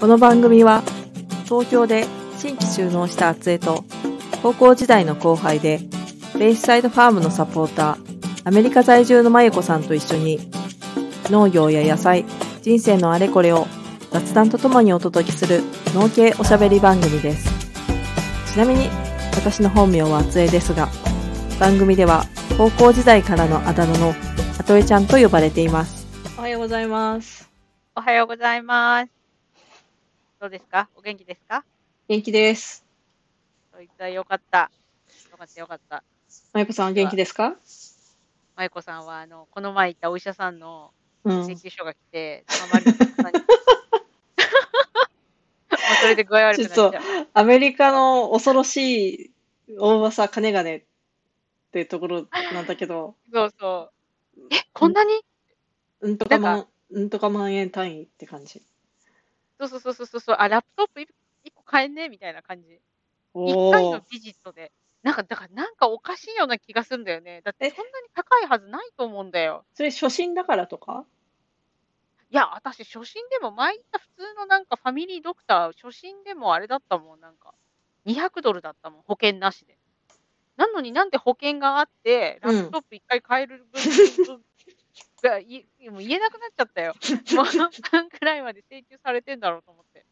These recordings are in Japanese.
この番組は東京で新規就農した厚江と高校時代の後輩でベイスサイドファームのサポーターアメリカ在住のまゆこさんと一緒に農業や野菜人生のあれこれを雑談とともにお届けする農系おしゃべり番組です。ちなみに私の本名は厚江ですが番組では高校時代からのあだ名のあとえちゃんと呼ばれています。おはようございます。おはようございます。どうですか？お元気ですか？元気ですそういったよかった。よかったよかった。まゆこさんは元気ですか？まゆこさんは、あの、この前行ったお医者さんのうん請求書が来て、あまりそれで具合悪くちゃう。アメリカの恐ろしい大噂金金っていうところなんだけど、そうそう。え、こんなに？うんとか万、うんとか万円単位って感じ。そうそうそうそうそう。あ、ラップトップ1個買えんねみたいな感じ。お1回のお、ビジットで。なんか、だからなんかおかしいような気がするんだよね。だってえ？そんなに高いはずないと思うんだよ。それ初心だからとか？いや、私、初心でも、前行った普通のなんかファミリードクター、初心でもあれだったもん、なんか、200ドルだったもん、保険なしで。なのになんで保険があって、ラップトップ1回買える分がいもう言えなくなっちゃったよ。もう何くらいまで請求されてんだろうと思って。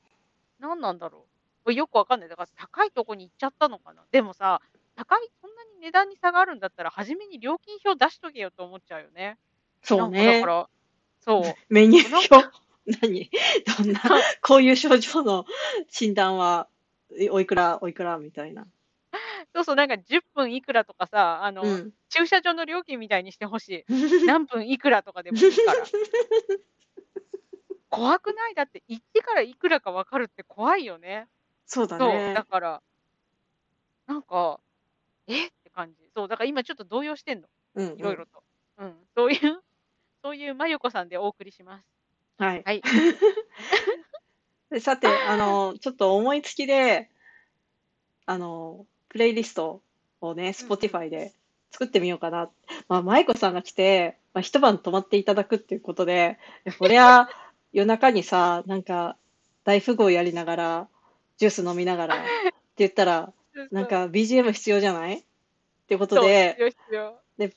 何なんだろう。よくわかんない。だから高いとこに行っちゃったのかな。でもさ、高い、そんなに値段に差があるんだったら、初めに料金表出しとけよと思っちゃうよね。そうねだか。ら、そう。メニュー表？何？どんな、こういう症状の診断は、えおいくら、おいくら？みたいな。そうそう、なんか10分いくらとかさ、あの、うん。駐車場の料金みたいにしてほしい。何分いくらとかでもいいから。怖くない？だって行ってからいくらか分かるって怖いよね。そうだねだ。から、なんか、え？って感じ。そう、だから今ちょっと動揺してんの。うん、うん。いろいろと。うん。そういう、そういうまゆこさんでお送りします。はい。はい。で さて、あの、ちょっと思いつきで、あの、プレイリストをね、Spotify で作ってみようかな。まあ、舞子さんが来て、まあ、一晩泊まっていただくっていうことで、こりゃ、夜中にさ、なんか、大富豪やりながら、ジュース飲みながらって言ったら、なんか BGM 必要じゃない？ってことで。で、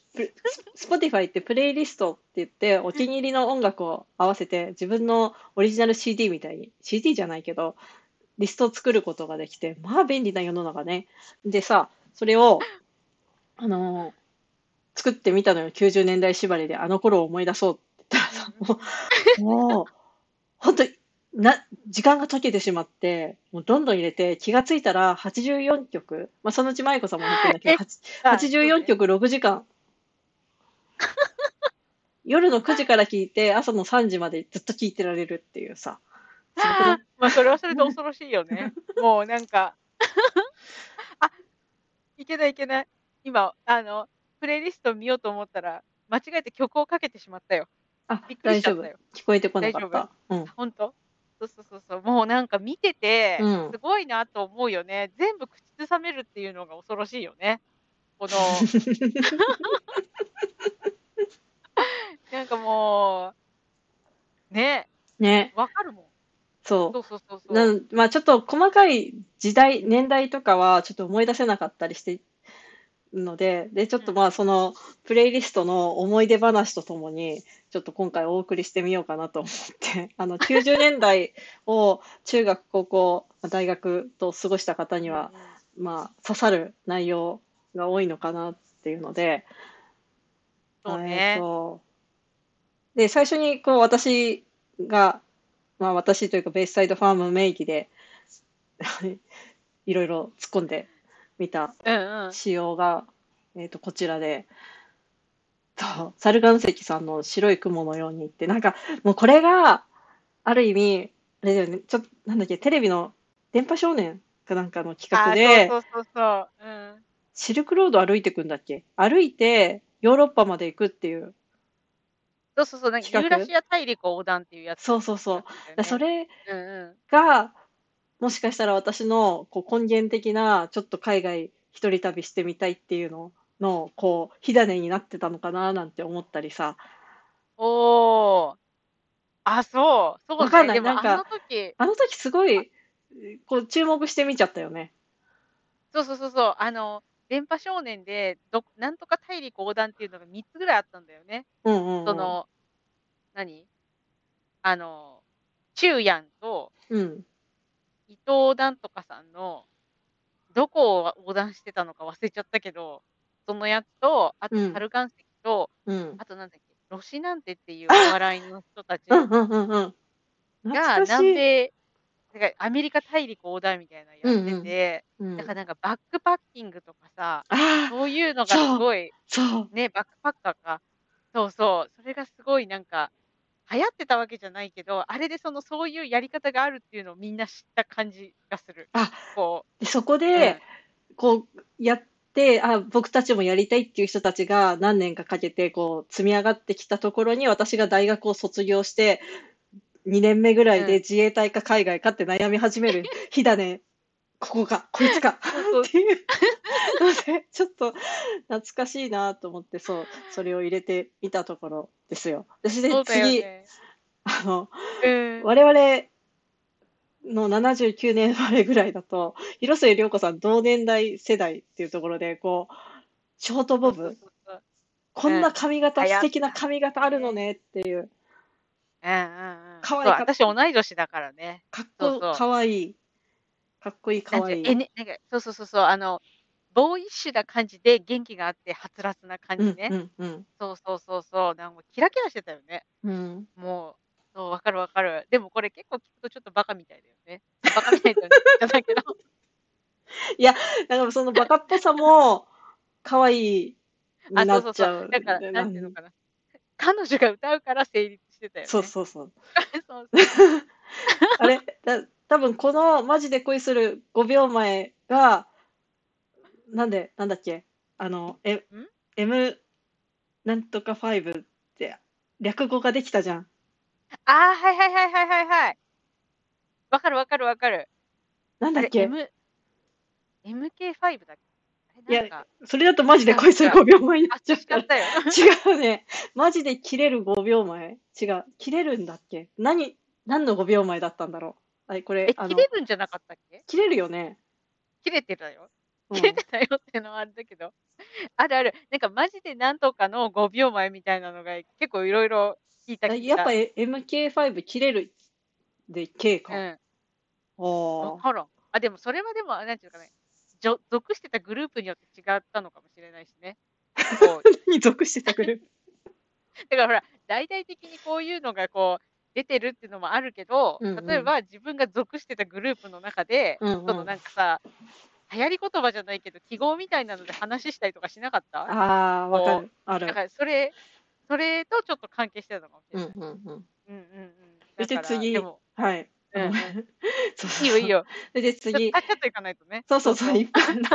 Spotify ってプレイリストって言って、お気に入りの音楽を合わせて、自分のオリジナル CD みたいに、CD じゃないけど、リストを作ることができて、まあ便利な世の中ね。でさ、それを、あのー作ってみたのよ。90年代縛りで、あの頃を思い出そうって言ったらさ、もう、もう、本当に、な、時間が解けてしまって、もうどんどん入れて、気がついたら84曲、まあそのうち舞子さんも入ってるんだけど、えはちあ84。曲6時間。夜の9時から聞いて、朝の3時までずっと聞いてられるっていうさ。まあ、それはそれで恐ろしいよね。もうなんか、あ、いけないいけない。今、あの、プレイリスト見ようと思ったら、間違えて曲をかけてしまったよ。あびっ、くりしちゃったよ。。聞こえてこなかっ大た。うん。本当？そうそうそうそう。もうなんか見ててうん、すごいなと思うよね。全部口ずさめるっていうのが恐ろしいよね。この、なんかもう、ね、ね、わかるもん。そそうそうそうう。そう。なんまあちょっと細かい時代、年代とかはちょっと思い出せなかったりしてるので、で、ちょっとまあそのプレイリストの思い出話とともに、ちょっと今回お送りしてみようかなと思って、あの90年代を中学、高校、大学と過ごした方には、まあ刺さる内容が多いのかなっていうので、えーそうね。とで、最初にこう私が、まあ私というかベースサイドファーム名義でいろいろ突っ込んでみたうんうん。仕様が、えっと、こちらで、とサル岩石さんの白い雲のようにって、なんかもうこれがある意味、あれだよね、ちょっとなんだっけ、テレビの電波少年かなんかの企画あで、そうそうそうそう。うん。シルクロード歩いてくんだっけ？歩いてヨーロッパまで行くっていう。そうそうそう。なんかユーラシア大陸横断っていうやつ、そうそうそう。だそれ。れうんうん。が、もしかしたら私のこう根源的な、ちょっと海外一人旅してみたいっていうのの、こう、火種になってたのかななんて思ったりさ。おー。あ、そう。そうわかんないなんかの時あの時すごい、こう注目して見ちゃったよね。そうそうそうそう、あの、電波少年で、どなんとか大陸横断っていうのが3つぐらいあったんだよね。うんうんうん。その、何？あの、中やんとうん。伊藤なんとかさんの、どこを横断してたのか忘れちゃったけど、そのやつと、あとうん。猿岩石と、うん。あとなんだっけ、ロシなんてっていうおあ！笑いの人たちが。南米だからアメリカ大陸横断みたいなのやってうんて、うん。うん。だからなんかバックパッキングとかさ、そういうのがすごいそう。ね、バックパッカーか。そうそう、それがすごいなんか、流行ってたわけじゃないけど、あれでその、そういうやり方があるっていうのをみんな知った感じがする。あ、こで、そこう、うで、ん。こうやって、あ、僕たちもやりたいっていう人たちが何年かかけてこう積み上がってきたところに、私が大学を卒業して、2年目ぐらいでうん。自衛隊か海外かって悩み始める 日だね。ここか、こいつか。っていうので、ちょっと懐かしいなと思って、そう、それを入れてみたところですよ。で、それで次、ね。あの、うん。我々の79年生まれぐらいだと、広末涼子さん同年代世代っていうところで、こう、ショートボブ。こんなうん。髪型、素敵なた髪型あるのね。ねっていう。うんうんうん。そう、可愛か私同い年だからね。かっこそうそう。可愛い。かっこいい、なんていう、可愛い。えねなんか、そうそうそうそう、あの、ボーイッシュな感じで元気があってはつらつな感うんじね。うんうん。そうそうそうそう、なんもキラキラしてたよね。うん。もう、そう、分かる分かる。でもこれ結構聞くとちょっとバカみたいだよね。あ、バカみたいだよねじゃないけど。いや、だからそのバカっぽさも可愛いにあ、なそうそうそう。だから、なんていうのかな。彼女が歌うから成立してたよそうね。そうそう。そうそうそう。あれ、だ多分このマジで恋する5秒前が、なんで、なんだっけ、あの、えん？M なんとか5って略語ができたじゃん。ああ、はいはいはいはいはいはい。分かる分かる分かる。なんだっけ？M MK5 だっいや、それだとマジで恋する違う。5秒前になあ、っちゃうから。違うね。マジで切れる5秒前？違う、切れるんだっけ？何何の5秒前だったんだろう？あい、これ、え、切れるんじゃなかったっけ？切れるよね。切れてたよ。うん。切れてたよっていうのはあれだけど。あるある。なんかマジでなんとかの5秒前みたいなのが結構いろいろ聞いた。やっぱ、え MK5 切れるで K か。うん。ああ。あ、でもそれはでも、あ、なんていうかね、属してたグループによって違ったのかもしれないしね。こう 何属してたグループ？だからほら、大々的にこういうのがこう出てるっていうのもあるけど、うんうん。例えば自分が属してたグループの中で、そのうんうん。なんかさ、流行り言葉じゃないけど、記号みたいなので話したりとかしなかった？ああ、わかこる。だる。からそれそれとちょっと関係してたのかもしれない。うんうんうん。うんうんうん。次もはい。あ、うん。そう。いいよいいよ。で次ちゃっと行かないとね。そうそうそう。いっぱいな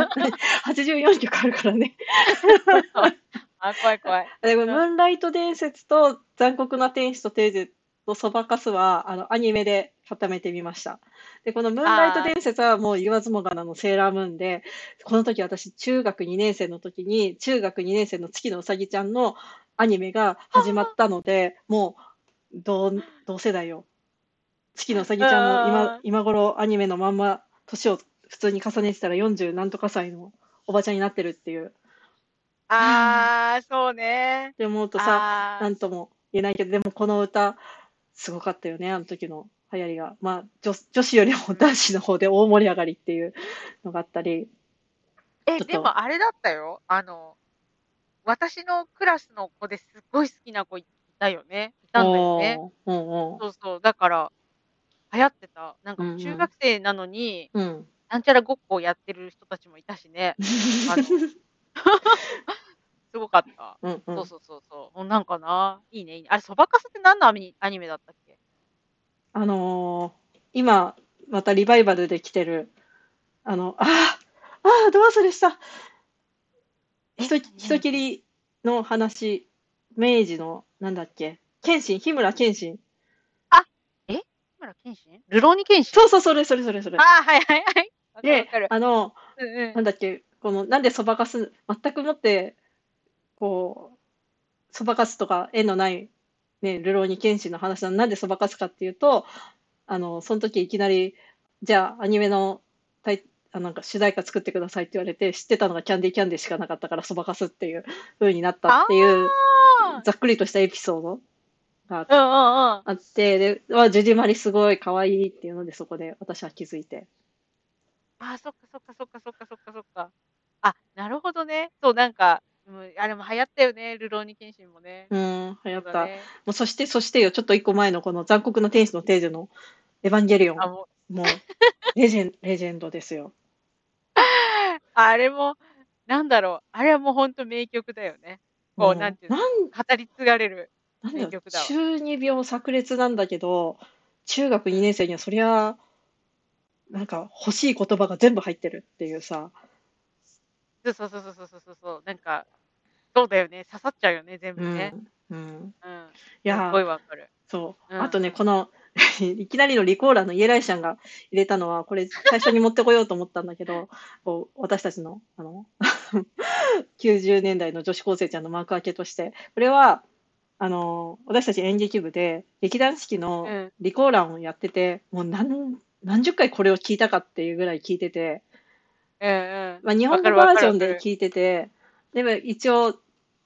84曲あるからね。あ、怖い怖い。でも、ムうん。ーンライト伝説と残酷な天使とテーゼとそばかすは、あの、アニメで固めてみました。で、このムーンライト。伝説はもう言わずもがなのセーラームーンで、この時私中学2年生の時に、中学2年生の月野うさぎちゃんのアニメがはあ。始まったので、もう、同同世代よ。月野うさぎちゃんの今。今頃アニメのまんま、年を普通に重ねてたら40なんとか歳のおばちゃんになってるっていう。ああ、そうね。って思うとさ。なんとも言えないけど、でもこの歌、すごかったよね、あの時の流行りが。まあ、女女子よりもうん。男子の方で大盛り上がりっていうのがあったり、え、でもあれだったよ。あの、私のクラスの子ですっごい好きな子いたよね。いたんだよね。うんうん。そうそう、だから流行ってた。なんか中。学生なのに、うん。なんちゃらごっこをやってる人たちもいたしね。すごかった。うんうん。そうそうそうそう。もうなんかな、いいねいいね。あれ、そばかすって何のアミアニメだったっけ？あの、今またリバイバルで来てる、あの、ああ、ああ、ど忘れした。え、ひとなになに？人斬りの話、明治のなんだっけ、剣心、緋村剣心。村剣心？るろうに剣心？そうそう、それそれそれそれ。ああ、はいはいはい。わかるわで、かる。あの、うんうん。なんだっけ、このなんでそばかす全くもって、こう、そばかすとか縁のないね、ルローニケンシンの話なのなんでそばかすかっていうと、あの、その時いきなり、じゃあアニメのタイあなんか主題歌作ってくださいって言われて、知ってたのがキャンディーキャンディーしかなかったからそばかすっていう風になったっていう、あざっくりとしたエピソードがあうんうんうん。あって、で、わ、ジュディマリすごい可愛いっていうので、そこで私は気づいて。あ、そっかそっかそっかそっかそっかそっか。あ、なるほどね。そう、なんか、うん、あれも流行ったよね、ルローニケンシンもね。うん、流行った。ね。もうそして、そしてよ、ちょっと一個前のこの残酷な天使のテーゼのエヴァンゲリオン。あ、もう、もう、レジェン、レジェンドですよ。あれも、なんだろう、あれはもうほんと名曲だよね。こう、もなんていうの、語り継がれるなんだろう名曲だわ。中二病炸裂なんだけど、中学2年生にはそりゃ、なんか欲しい言葉が全部入ってるっていうさ、そうそうそうそうそうそうそう、なんか、そうだよね、刺さっちゃうよね、全部うね。ん、うん。うん。いすごいわかる。そう。うんあとね、この、いきなりのリコーラーのイエライシャンが入れたのは、これ最初に持ってこようと思ったんだけど、こう私たちの、あの、90年代の女子高生ちゃんの幕開けとして、これは、あの、私たち演劇部で劇団四季うのん。リコーラーをやってて、もう何、何十回これを聞いたかっていうぐらい聞いてて、うんうん。まあ、日本語バージョ。ンで聞いてて、でも一応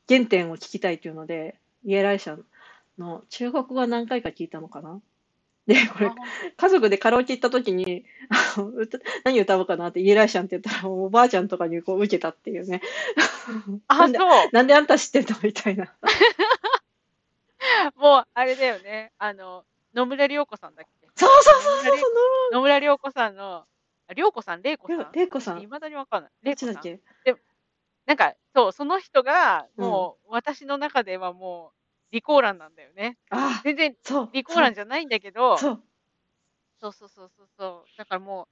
原点を聞きたいっていうので、イエライシャンの中国語は何回か聞いたのかなで、こあ、れ。家族でカラオケ行った時に、あの歌何歌おうかなってイエライシャンって言ったら、おばあちゃんとかにこう受けたっていうね。なあ、そう。なんであんた知ってんの？みたいな。もう、あれだよね。あの、野村良子さんだっけ？そうそうそうそう野村れ野村良子さんの、あ良子さん、玲子そう。さん？れいこさん、いまだにわかんない。玲子さんっけ？で、なんか、そう、その人が、うん。もう、私の中ではもう、リコーランなんだよね。あ、全然、そう、リコーそう、ランじゃないんだけど、そう。そうそうそうそうそう。だからもう、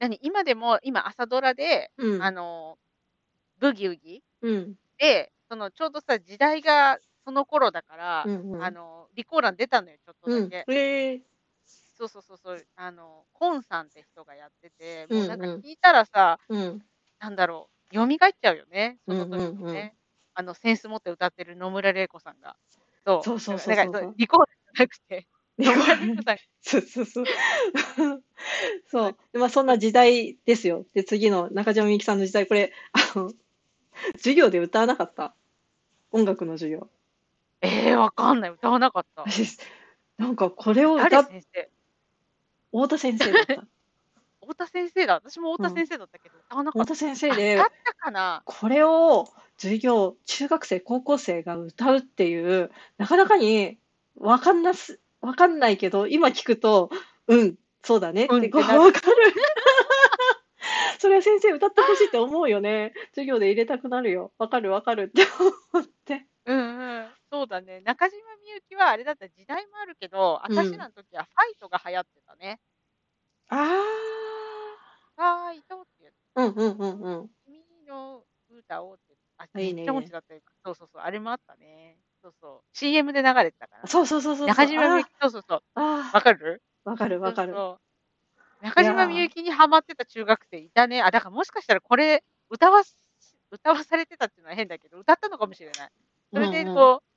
何、今でも、今朝ドラで、あうん、の、ブギウギうん、で、その、ちょうどさ、時代がその頃だから、うん、うん。あの、リコーラン出たのよ、ちょっとうん、だけ。えー、そうそうそうそう、あの、コンさんって人がやってて、う、もうなんかうん、聞いたらさ、うん、なんだろう、蘇っちゃうよね、うん、そのうん、うん。時のね。あの、センス持って歌ってる野村玲子さんが。そそうう。そうそうそうそう。リコーランじゃなくて、そうそうそう。そう。でまあ、そんな時代ですよ。で、次の中島みゆきさんの時代、これ、あの、授業で歌わなかった？音楽の授業。えー、わかんない。歌わなかった。私、なんかこれを誰歌っ、先生？太田先生だった。太田先生だ。私もうん。太田先生だったけど、歌わなかった。太田先生で、ったかな？これを授業、中学生、高校生が歌うっていう、なかなかにわかんなす、わかんないけど、今聞くと、うん、そうだねって、こう、うんってなる。わかる。それは先生歌ってほしいって思うよね。授業で入れたくなるよ。わかるわかるって思って。うんうん。そうだね。中島みゆきはあれだった時代もあるけど、うん。私らの時はファイトが流行ってたね。あファイトってやつ。あ、うんうんうんうん。君の歌をって。あ、あいいめっちゃ音痴ね。だったよ。そうそうそう。あれもあったね。そうそう。CM で流れてたから。そうそうそうそうそう。中島みゆき、あそうそうそう。あ、あわかる？あ、わかるそうわかる。そう。い中島みやゆきにハマってた中学生いたね。あ、だからもしかしたらこれ、歌わす、歌わされてたっていうのは変だけど、歌ったのかもしれない。ー、それ。でこう、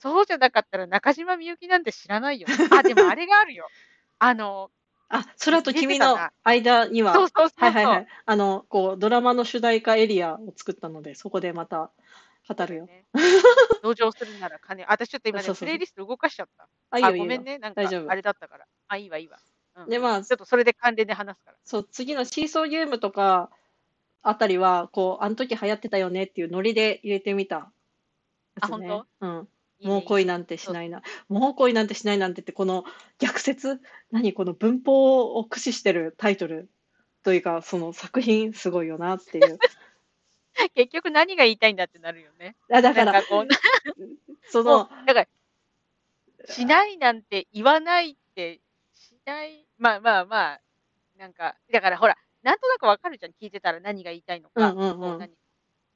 そうじゃなかったら中島みゆきなんて知らないよね。あ、でもあれがあるよ。あの、あ、空と君の。間には、そうそうそう。はいはいはい。あの、こう、ドラマの主題歌エリアを作ったので、そこでまた語るよ。ね。同情するなら金。あ私ちょっと今ね、そうそう。プレイリスト動かしちゃった。あ、いいあ、よいいよ。ごめんね。なんか、大丈夫。あれだったから。あ、いいわ、いいわ。うんで、うん。まあ、ちょっとそれで関連で話すから。そう、次のシーソーゲームとかあたりは、こう、あの時流行ってたよねっていうノリで入れてみたやあ。本当？うん。もう恋なんてしないな。もう恋なんてしないなんてって、この逆説、何この文法を駆使してるタイトルというか、その作品すごいよなっていう。結局何が言いたいんだってなるよね。あ、だから、こう、その、だから、しないなんて言わないって、しない、まあまあまあ、なんか、だからほら、なんとなくわかるじゃん、聞いてたら何が言いたいのか。うんうんうん。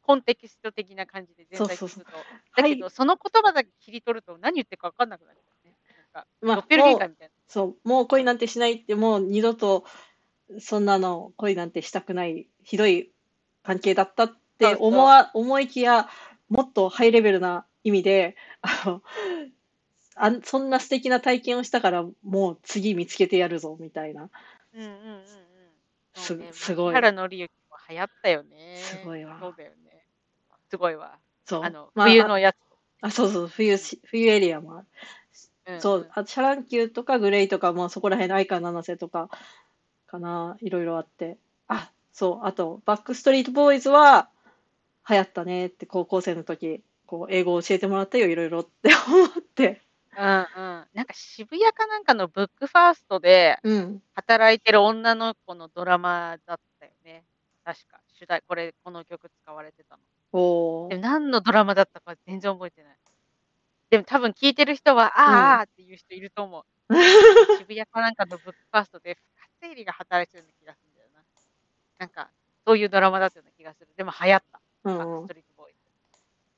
コンテキスト的な感じで全そうそうそう。体聞くと。はい。だけど、その言葉だけ切り取ると何言ってるかわかんなくなっちゃうね。なんか、まあ、ドッペルゲンガもう、ーみたいな。そう、もう恋なんてしないって、もう二度とそんなの恋なんてしたくない、ひどい関係だったっ。て思わ、思いきや、もっとハイレベルな意味で、あの、あんそんな素敵な体験をしたから、もう次見つけてやるぞ、みたいな。うんうんうんうん。すね、すごい槇原敬之も流行ったよね。すごいわそうだよね。すごいわ。そう。あの、まあ冬のやつ。あ、そうそう、冬し、冬エリアもある。うんそう、あシャ乱Q とか GLAY とか、もそこら辺、相川七瀬とか、かな、いろいろあって。あ、そう、あと、バックストリートボーイズは、流行ったねって、高校生の時、こう、英語を教えてもらったよ、いろいろって思って。うんうん。なんか渋谷かなんかのブックファーストでうん。働いてる女の子のドラマだったよね。確か。主題、これ、この曲使われてたの。おー。でも何のドラマだったか全然覚えてない。でも多分聞いてる人は、あーうんあーっていう人いると思う。渋谷かなんかのブックファーストで深津絵里が働いてるような気がするんだよな。なんか、そういうドラマだったような気がする。でも流行った。うんバックうんストリートボーイズ。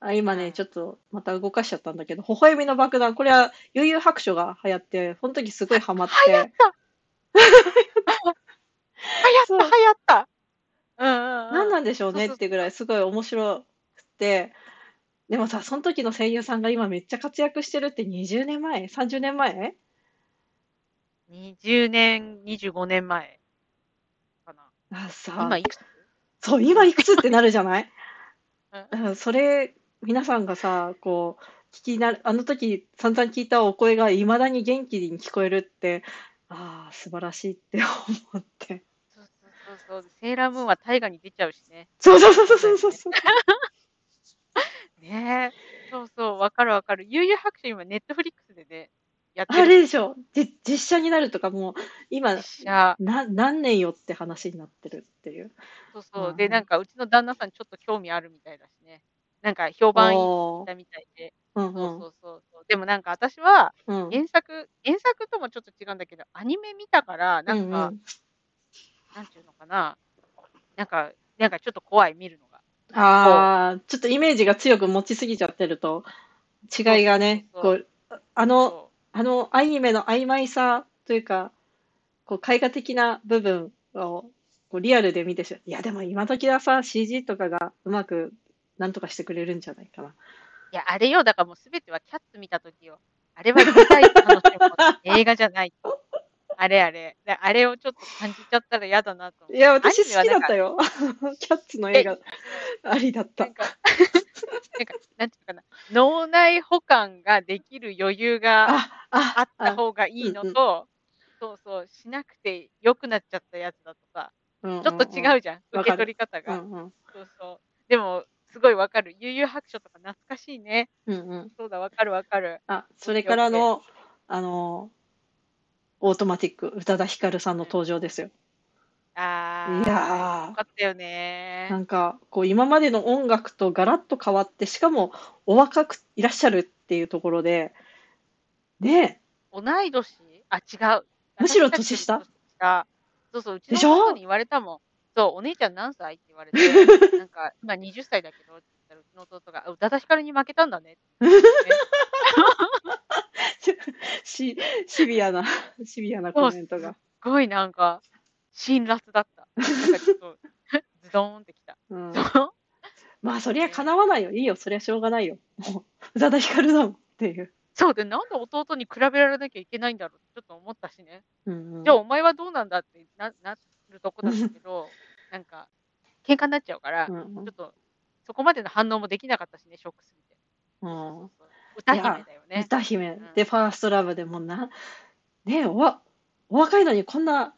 あ、今ね、うんちょっと、また動かしちゃったんだけど、微笑みの爆弾、これは、悠々白書が流行って、この時すごいハマって、流行ったそう 流行ったうんうんうん。何なんでしょうねそうそうってぐらいすごい面白くて、でもさ、その時の声優さんが今めっちゃ活躍してるって20年前 ?30 年前？20年、25年前かな。あ、さ、今いくつ？そう、今いくつってなるじゃない？うんうんそれ、皆さんがさ、こう、聞きな、あの時散々聞いたお声が未だに元気に聞こえるって、ああ、素晴らしいって思って。そうそう。セーラームーンは大河に出ちゃうしね。そうそうそうそうそうそう。ねえ。そうそう、わかるわかる。悠々白書今、ネットフリックスでね、やってある。れでしょ、じ実写になるとかもう、今、な、何年よって話になってるっていう。そうそうう。んで、なんか、うちの旦那さんちょっと興味あるみたいだしね。なんか、評判いいだみたいで。うんそうそうそうそう。でもなんか、私は、うん。うん。原作、原作ともちょっと違うんだけど、アニメ見たから、なんか、なんていうのかな。なんか、なんかちょっと怖い、見るのが。ああ、ちょっとイメージが強く持ちすぎちゃってると、違いがね、こう、あの、そあのアニメの曖昧さというか、こう、絵画的な部分を、こうリアルで見てしまう。いや、でも今時はさ、CG とかがうまく、なんとかしてくれるんじゃないかな。う。いや、あれよ、だからもうすべてはキャッツ見たときよ。あれは見たい楽しむこと映画じゃない。あれあれ。であれをちょっと感じちゃったら嫌だなと思って。いや、私好きだったよ。キャッツの映画、ありだったなん。か、なんか、なんていうのかな。脳内保管ができる余裕があ、った方がいいのと、そうそう、しなくて良くなっちゃったやつだとさ、ちょちょっと違うじゃん、受け取り方うが。んうん。そうそう。でも、すごいわかる。悠々白書とか懐かしいね。うんうん。そうだ、わかるわかる。あ、それからの、あの、オートマティック、宇多田ヒカルさんの登場ですよ。あー、いやー。よかったよね。なんか、こう、今までの音楽とガラッと変わって、しかも、お若くいらっしゃるっていうところで、ね。同い年？あ、違う。むしろ年下？そうそう、うちの弟に言われたもん。そう、お姉ちゃん何歳って言われて、なんか、今20歳だけどって言ったら、うちの弟が、あ宇多田ヒカルに負けたんだねって言って。ね、し、シビアな、シビアなコメントが。すごいなんか、辛辣だった。なんかちょっと、ズドーンってきた。うん、そうまあ、そりゃ叶わないよ。いいよ。そりゃしょうがないよ。もう、宇多田ヒカルだもんっていう。そうで、なんで弟に比べられなきゃいけないんだろうってちょっと思ったしね。うんうんじゃあお前はどうなんだってななるとこだったけど、なんか、喧嘩になっちゃうから、うんうんちょっと、そこまでの反応もできなかったしね、ショックすぎて。うんそうそう歌姫だよね。歌姫うんで、ファーストラブでもな、ねえ、おわ、お若いのにこんな、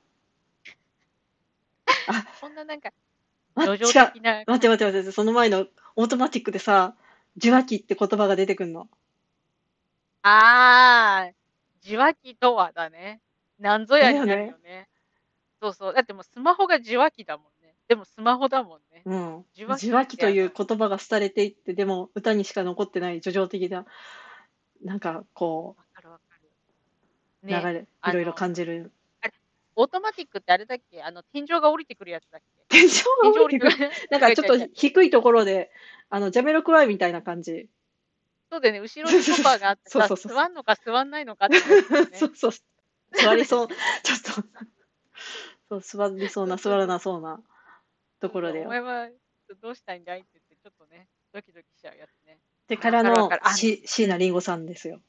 あ、こんななんか、ま、違う。待。って待って待って、その前のオートマティックでさ、受話器って言葉が出てくるの。あー、受話器とはだね。なんぞやになるだよよね。そうそう。だってもうスマホが受話器だもんね。でもスマホだもんね。うん。受話器受話器という言葉が廃れていって、でも歌にしか残ってない叙情的な、なんかこ。う、流ね、れ、いろいろ感じる。オートマティックってあれだっけ？あの、天井が降りてくるやつだっけ？天井が降りてくる。る。なんかちょっと低いところで、あの、ジャメロクワイみたいな感じ。そうだよね。後ろにソファーがあってさ、そうそうそう座んのか座んないのかってね。そうそう。座りそう、ちょっと、そう、座りそうな、座らなそうなところでよ。お前はどうしたいんだいって言って、ちょっとね、ドキドキしちゃうやつね。でからのし椎名林檎さんですよ。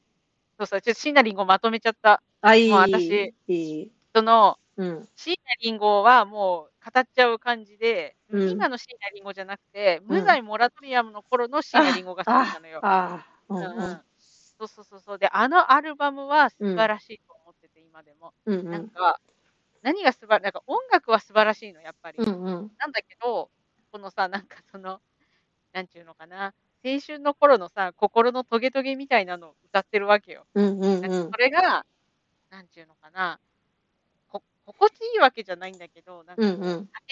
そうそう、ちょっと椎名林檎まとめちゃった。あ、いい、もう私いい。その、うん。椎名林檎はもう語っちゃう感じで、うん今の椎名林檎じゃなくて、うん無罪モラトリアムの頃の椎名林檎が好きなのよ。ああ、ううんんう。うんん。そうそうそうそう。で、あのアルバムは素晴らしいと思ってて、今でも。うんうん。なんか、何が素晴らなんか音楽は素晴らしいの、やっぱり。うんうん。なんだけど、このさ、なんかその、なんちゅうのかな、青春の頃のさ、心のトゲトゲみたいなのを歌ってるわけよ。うんうんうんかそ。れが、なんちゅうのかな、こ心地いいわけじゃないんだけど、なんか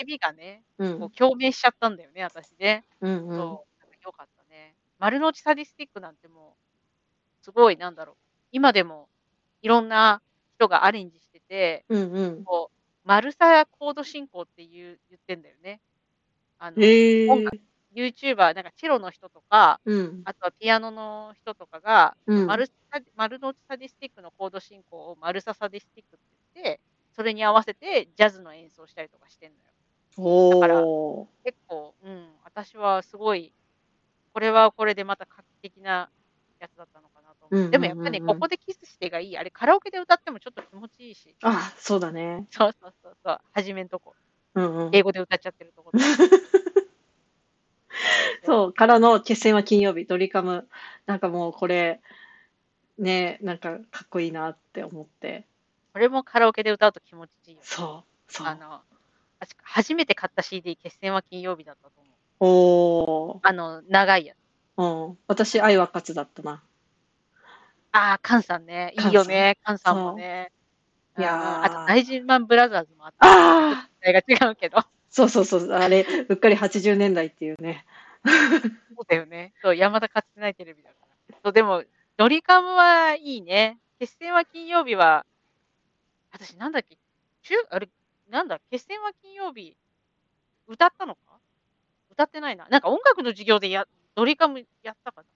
叫びがね、うんこう共鳴しちゃったんだよね、私ね。うんうん。そう、よかったね。丸の内サディスティックなんてもう、すごい、なんだろう、今でもいろんな人がアレンジしうんうん。こう、丸さコード進行って言う言ってんだよね。あの、へえ音楽、YouTuber、なんかチェロの人とか、うん。あとはピアノの人とかが、うん。丸サ丸の内サディスティックのコード進行を丸さサディスティックって言って、それに合わせてジャズの演奏したりとかしてんのよ。おだからお結構、うん、私はすごい、これはこれでまた画期的なやつだったのかなう。うんうんうんうんでもやっぱりね、ここでキスしてがいい。あれ、カラオケで歌ってもちょっと気持ちいいし。ー。あ、そうだね。そうそうそうそう、初めんとこ。うんうん。英語で歌っちゃってるとこ ろ。そう、からの決戦は金曜日、ドリカム。なんかもうこれ、ね、なんかかっこいいなって思って。これもカラオケで歌うと気持ちいいよ。そう、そう。あの、確か初めて買った CD、決戦は金曜日だったと思う。おあの、長いやつ。ー。うん。私、愛は勝つだったな。ああ、カンさんね。いいよね、カンさんもね。いやあと、大臣マンブラザーズもあった。ああ時代が違うけど。そうそうそう。あれ、うっかり80年代っていうね。そうだよね。そう、山田かつてないテレビだから。そう、でも、ドリカムはいいね。決戦は金曜日は、私なんだっけ、中、あれ、なんだ、決戦は金曜日、歌ったのか？歌ってないな。なんか音楽の授業でや、ドリカムやったかな？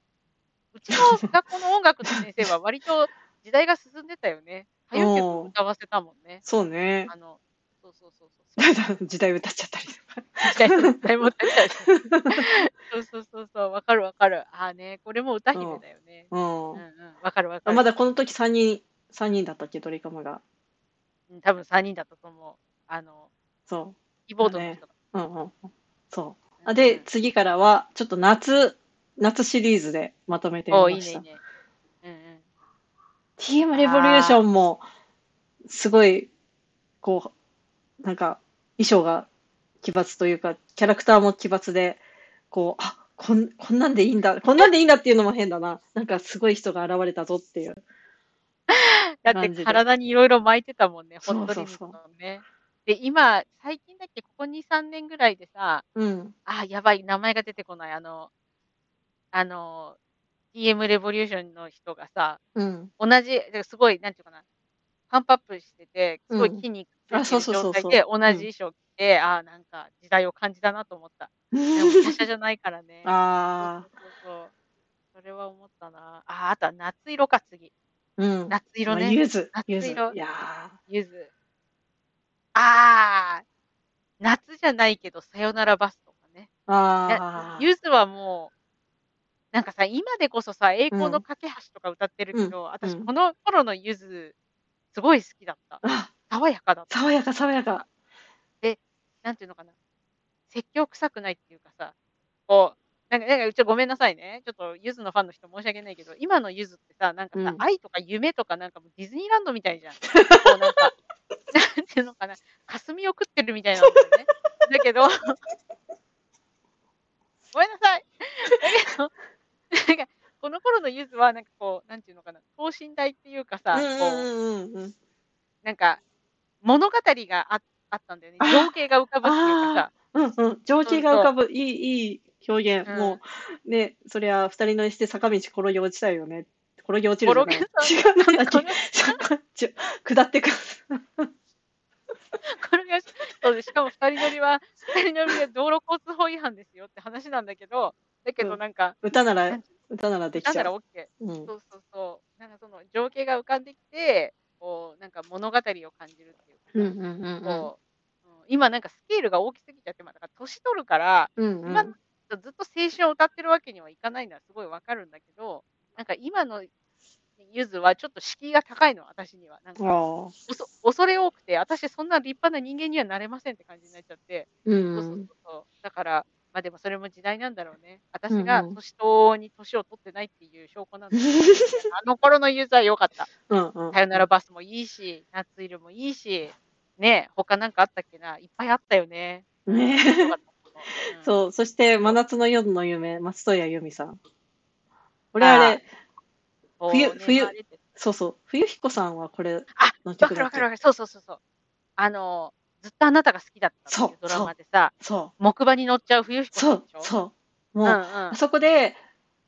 うちの学校の音楽の先生は割と時代が進んでたよね。歌わせたもんね。そうね。あの、そうそうそうそう。時代歌っちゃったりとか。時代も歌っちゃうしそうそうそうそう、わかるわかる。ああね、これも歌姫だよね。ううんんうん、わかるわかあ。る。まだこの時3人、三人だったっけ、ドリカムが。うん多分3人だったと思う。あの、そキーボードの人だ。う。うんうん。そう。うんあで、次からは、ちょっと夏、夏シリーズでまとめてみおました。いいねいいね。うんうん。TM レボリューションも、すごい、こう、なんか、衣装が奇抜というか、キャラクターも奇抜で、こう、あ、こん、こんなんでいいんだ、こんなんでいいんだっていうのも変だな。なんかすごい人が現れたぞっていう。だって体にいろいろ巻いてたもんね、ホットリミッそうそうトのね。で、今、最近だっけ、ここ2、3年ぐらいでさ、うん。あ、やばい、名前が出てこない。あの、あの、TM レボリューションの人がさ、うん。同じ、すごい、なんていうかな、パンプアップしてて、すごいうん筋肉つあいて状態で同じ衣装着て、ああ、なんか時代を感じたなと思った。でも、じゃないからね。あそうそうそうそれは思ったな。ああ、あとは夏色か、次。あ、うん。夏色ね。ゆず、夏色やゆず。ああ、夏じゃないけど、さよならバスとかね。ーああ。ゆずはもう、なんかさ、今でこそさ、栄光の架け橋とか歌ってるけど、私、うんこの頃のゆず、すごい好きだった。あ、爽やかだった。爽やか、爽やか。なんていうのかな。説教臭くないっていうかさ、こう、なんか、なんか、ちょっとごめんなさいね。ちょっと、ゆずのファンの人申し訳ないけど、今のゆずってさ、なんかさ、うん愛とか夢とかなんかもうディズニーランドみたいじゃん。こうなんか、なんていうのかな。霞を食ってるみたいなんだよね。だけど、ごめんなさい。だけど、なんか、この頃のゆずは、なんかこう、なんていうのかな。等身大っていうかさ、うんこう、うんうんうん。なんか、物語がああったんだよね。あ情景が浮かぶっていうかさ、うんうん。情景が浮かぶ。いい、いい表現。うんもう、ね、そりゃ、二人乗りして坂道転げ落ちたいよね。転げ落ちるじゃない。転違う、なんだっけ？下ってくる。これが、そうで、しかも二人乗りは、二人乗りで道路交通法違反ですよって話なんだけど、だけうんどなんか、歌ならなん、歌ならできなんならちゃう。OK。うんそうそうそう。なんかその情景が浮かんできて、こう、なんか物語を感じるっていうかさ、うんうんうんうん。こう、うん今なんかスケールが大きすぎちゃって、まあだから年取るから、うんうん今ずっと青春を歌ってるわけにはいかないのはすごいわかるんだけど、なんか今の、ゆずはちょっと敷居が高いの、私には。なんか、恐れ多くて、私そんな立派な人間にはなれませんって感じになっちゃって。うそうそうそん。うそう。だから、ま、でもそれも時代なんだろうね。う私が。年相応に年を取ってないっていう証拠なんだね。あの頃のゆずは良かった。うんうん。さよならバスもいいし、夏色もいいし、ね、他なんかあったっけな、いっぱいあったよね。ね。うん。そう、そして真。夏の夜の夢、松任谷由実さん。俺ああ。あれ、冬ね、冬そうそう、冬彦さんはこれあ、のわ曲だっけ？かるわかるわかる。そうそうそうそう。あの、ずっとあなたが好きだったってそう、いうドラマでさ、そう。木馬に乗っちゃう冬彦そう、さんでしょ？そう。うんうもう、あん。そこで、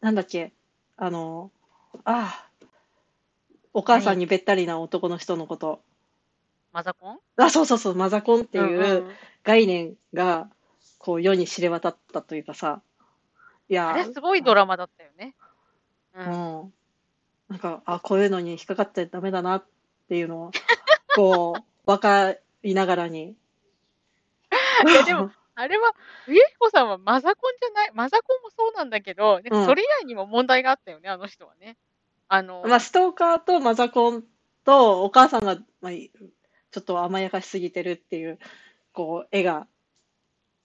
なんだっけ、あの、ああ。お母さん何？にべったりな男の人のこと。マザコン？あ、そうそうそう、マザコンってうんういうん概念が、こう世に知れ渡ったというかさ。いあれや、すごいドラマだったよね。う。うんん。なんか、あ、こういうのに引っかかっちゃダメだなっていうのを、こう、分 かりながらに。いやでも、あれは、冬彦さんはマザコンじゃないマザコンもそうなんだけど、それ以外にも問題があったよね、あの人はね。あのま、ストーカーとマザコンとお母さんが、ま、いちょっと甘やかしすぎてるっていう、こう絵が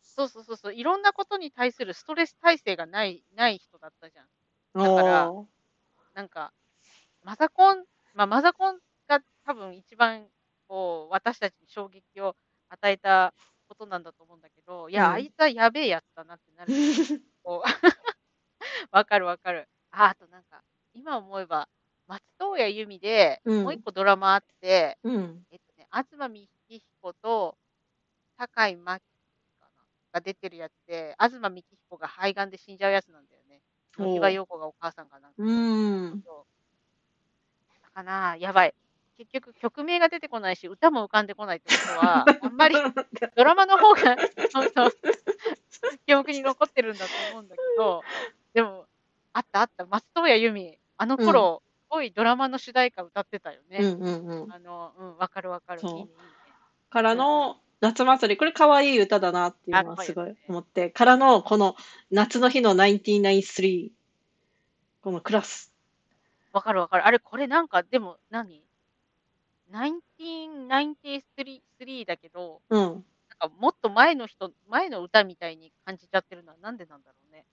そうそうそうそう、いろんなことに対するストレス耐性がないない人だったじゃん。だから。なんか、マザコンま、マザコンが多分一番こう、私たちに衝撃を与えたことなんだと思うんだけど、いうや、あいん。つはやべえやつだなってなる わかるわかる。あ、あとなんか、今思えば、松任谷由実で、うもう一ん。個ドラマあって、うん。えっとね、東幹彦と坂井真紀かな、が出てるやつで、東幹彦が肺がんで死んじゃうやつなんだよね。野際おお。陽子がお母さんかなんかうん。そう。だかな、やばい。結局曲名が出てこないし、歌も浮かんでこないってことは、あんまりドラマの方が、そうそう、記憶に残ってるんだと思うんだけど、でも、あったあった、松任谷由実、あのうん。頃、すごいドラマの主題歌歌ってたようね。んうんうん。あの、うん、わかるわかる。いいね。から。の夏祭り、これ可愛い歌だなっていうあ、のはすごい。思って、からのこの夏の日の1993このクラス。わかるわかる。あれ、これなんか、でも何？1993だけど、うん。なんかもっと前の人前の歌みたいに感じちゃってるのはなんでなんだろうね。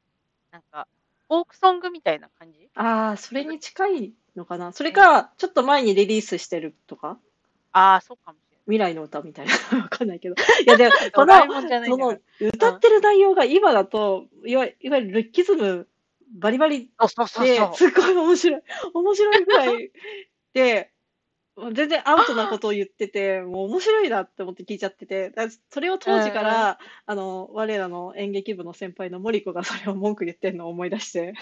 なんか、フォークソングみたいな感じ？ああ、それに近いのかな。それうん。か、ちょっと前にリリースしてるとか？ああ、そうかもしれない。未来の歌みたいな、わかんないけど。いやでも、この、その。歌ってる内容が今だと、いわいわゆるルッキズムバリバリそうそうそうで、そう。すごい面白い面白いぐらいで、全然アウトなことを言ってて、もう面白いなって思って聞いちゃってて、だそれをう当時か。ら、あの、我らの演劇部の先輩のモリコが それを文句言ってんのを思い出して、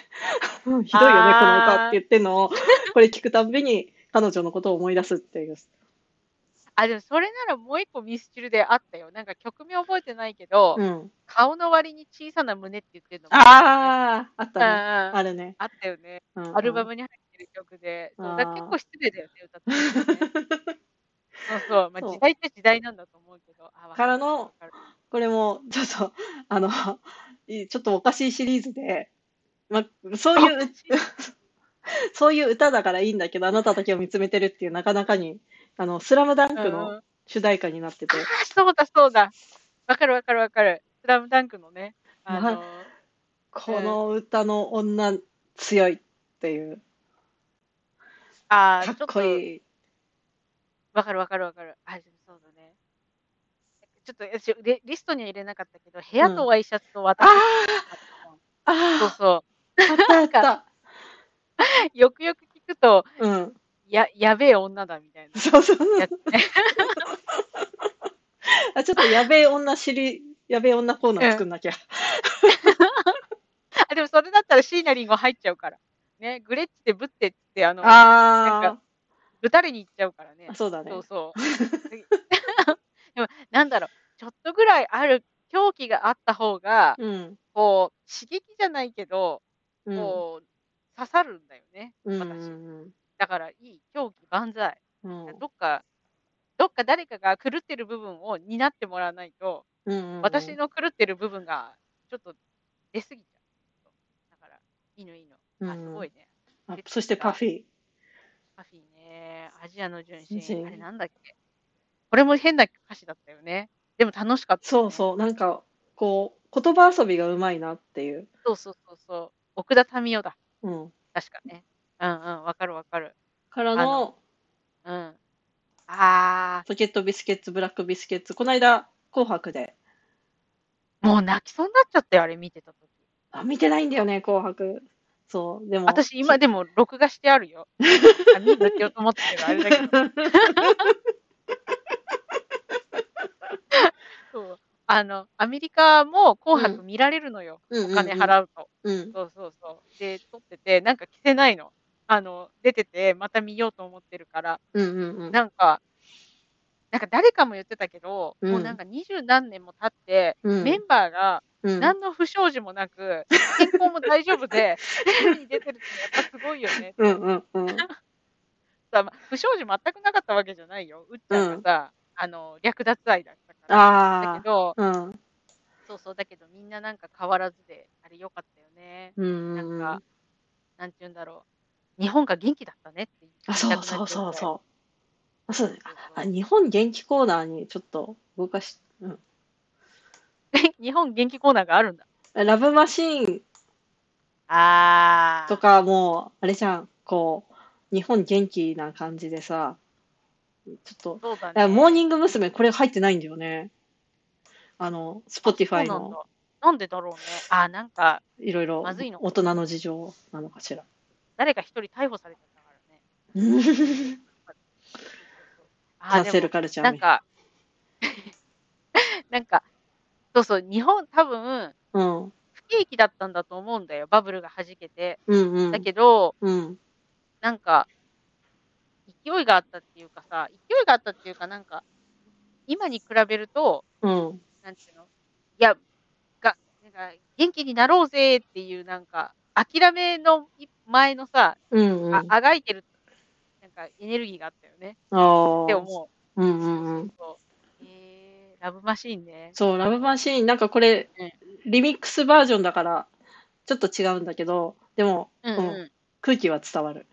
うん、ひどいよね、この歌ってあ言ってんのを、これ聞くたんびに彼女のことを思い出すっていう。あ。あ、でもそれならもう一個ミスチルであったよ。なんか曲名覚えてないけど、うん。顔の割に小さな胸って言ってるのもあったよね。ああ、あっうんたね。うん。あるね。あったよね。うんアルバうん。ムに入ってる曲で、そう、だ結あ構失礼だよね、歌って。そうそう、ま、そう。時代って時代なんだと思うけど、あ、わからの。これもちょっと、あの、いちょっとおかしいシリーズで、ま、そうおいう。そういう歌だからいいんだけど、あなただけを見つめてるっていうなかなかに、あの、スラムダンうんクのうん。主題歌になってあて。あ、そうだそうだ。わかるわかるわかる。スラムダンクのね、あま、のうこん。の歌の女強いっていう。ああ、ちょっと。わかるわかるわかる。あ、そうだね。ちょっと、私、レリストには入れなかったけど、部うん。屋とワイシャツとあ私うあ！のがあったじゃん。そうあそう。あ！あったあなんか、った。よくよく聞くと、うん。ややべえ女だみたいなそうそう。やつね。あ、ちょっとやべえ女しりやべえ女コーナうん。ー作んなきゃ。あ、でもそれだったら椎名林檎入っちゃうから。ね、グレッチでぶってっつって、あの、なんか、あぶたれに行っちゃうからあ。ね。あ、そうだそうね。そう。でも、なんだろう、ちょっとぐらいある狂気があった方が、うん。こう、刺激じゃないけど、うん。こう、刺さるんだよね、うんうん私。うん。だからいい、狂気万歳。うん。どっかどっか誰かが狂ってる部分を担ってもらわないと、うんうんうん。私の狂ってる部分がちょっと出過ぎちゃう。だから、いいのいいの。うあ、すごん。いね。あ、そして。パフィー。パフィーね。アジアの純純真。あれ真。なんだっけ？これも変な歌詞だったよね。でも楽しかったよね。そうそう、なんか、こう、言葉遊びがうまいなっていう。そうそうそうそう。奥田民生だ。うん。確かね。うんうん、わかるわかる。からあの、の、うん。あポケットビスケッツ、ブラックビスケッツ、この間、紅白で、ー、もう泣きそうになっちゃったよ、あれ見てた時。あ、見てないんだよね、紅白。そう、でも、私今きでも録画してあるよ。あ、見るって言おうと思ったけど、あれだけど。そう。あの、アメリカも紅うん。白見られるのよ。うんお金うん払うと。うん。うん。そうそうそう。で、撮ってて、なんか着せないの。あの、出てて、また見ようと思ってるから。うんうんうん。なんか、なんか誰かも言ってたけど、う。もうなんか二十何年も経って、うん。メンバーがうん。何の不祥事もなく、健康も大丈夫で、テレビに出てるってやっぱすごいよねって。うんうんうん。さ、ま、不祥事全くなかったわけじゃないよ。うっちうん。ゃんがさ、あの、略奪愛だったから。だあけど。そうそう、だけどみんななんか変わらずで、あれ良かったよね。うんなんか。なんて言うんだろう。日本が元気だったねってあ、言っそうそう。そうそう。あ、そうあ。日本元気コーナーにちょっと動かし、うん。日本元気コーナーがあるんだ。ラブマシーンとああ。かも、あれじゃん、こう、日本元気な感じでさ、ちょっと、そうだあモーニね。ング娘。これ入ってないんだよね。あの、Spotify なんのだ。なんでだろうね。あ、なんか、いろいろまずいの大人の事情なのかしら。誰か一人逮捕されちゃったからね。うんそうそうそう。ああ、カンセルカルチャーめ。なんか、なんか、そうそう、日本多分、うん。不景気だったんだと思うんだよ。バブルが弾けて。だうんうん。けど、うん。なんか、勢いがあったっていうかさ、勢いがあったっていうか、なんか、今に比べると、うん。なんていうの？いや、が、なんか、元気になろうぜっていう、なんか、諦めのい前のさ、あ、うんうん。あがいてる、なんか、エネルギーがあったよね。ってああ。思う。うんうそんうん。うそうそう。えー、ラブマシーンね。そう、ラブマシーン、なんかこれ、うん。リミックスバージョンだから、ちょっと違うんだけど、でも、うん、うんうん。空気は伝わる。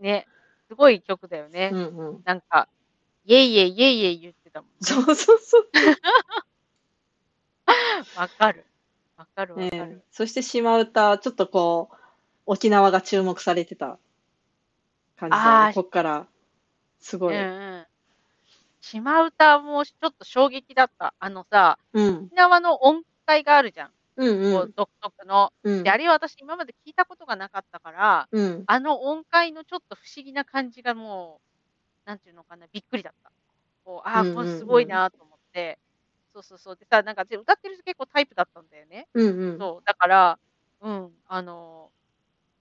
ね。すごい曲だようね。んうん。なんか、イェイイェイイェイイェイ言ってたもんね。そうそうそう。わかる。わかるわえかる。えそして島唄、ちょっとこう、沖縄が注目されてた感じだよね。こっから、すごうんい。うん。島唄もちょっと衝撃だった。あのさ、うん。沖縄の音階があるじゃん。うんう。こうん独特の。で、あうん。れは私今まで聞いたことがなかったから、うん。あの音階のちょっと不思議な感じがもう、なんていうのかな、びっくりだった。こう、ああ、うんこれす。ごいなと思って。そうそうそう。でさ、なんかで歌ってる人結構タイプだったんだよね。うんうん。そう。だから、うん、あの、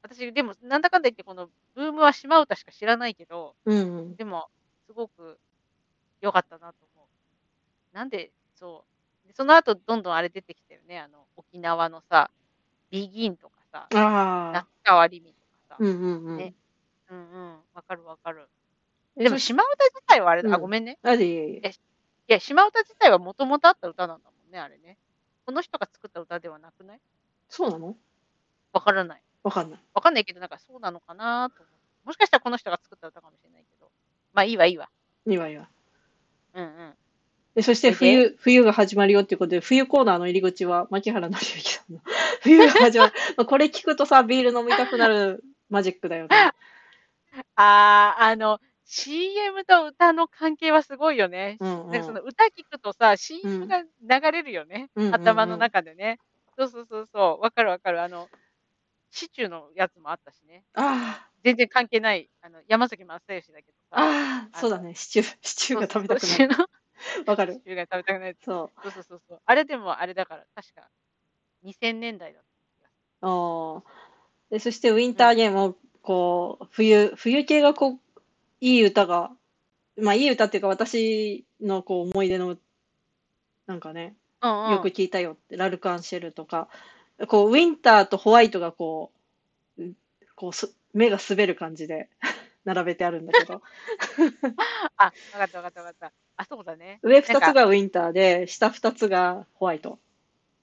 私、でも、なんだかんだ言って、このブームは島唄しか知らないけど、うんうん。でも、すごく良かったなと思う。なんで、そう。でその後、どんどんあれ出てきたよね。あの、沖縄のさ、ビギンとかさ、ああ。夏川りみとかさ、うんうんうん。ね。うんうん。わかるわかる。え、でも、島唄自体はあれだ。あ、うん。ごめんね。あ、でいえいえ。え、いや、島唄自体はもともとあった歌なんだもんね、あれね。この人が作った歌ではなくない？そうなの？わからない。わかんない。わかんないけど、なんかそうなのかなと。もしかしたらこの人が作った歌かもしれないけど。まあいいわ、いいわ。いいわいいわ。うんうん。で、そして冬、冬が始まるよっていうことで、冬コーナーの入り口は、牧原紀之さんの冬が始まる。まあこれ聞くとさ、ビール飲みたくなるマジックだよね。あー、あの、CM と歌の関係はすごいよね。うんなんかそのうん。歌聞くとさ、う CM ん。が流れるよね。うんうん頭のうん。中でね。そうそうそうそう。わかるわかる。あの、シチューのやつもあったしね。あ全然関係ない。あの、山崎正義だけどあ、さ。ああ、そうだね。シチュー、シチューが食べたくなる。シチューの、わかる。シチューが食べたくない。そう。そうそうそうそう。あれでもあれだから、確か2000年代だったああ。で、そしてウィン。ターゲームも、こう、冬、冬系がこう、いい歌が、まあいい歌っていうか私のこう思い出の、なんかね、うんうん。よく聞いたよって、ラルク・アンシェルとか、こう、ウィンターとホワイトがこう、うんこうす、目が滑る感じで 並べてあるんだけど、あ、わかったわかったわかった。あ、そうだね。上2つがウィンターで、下2つがホワイト。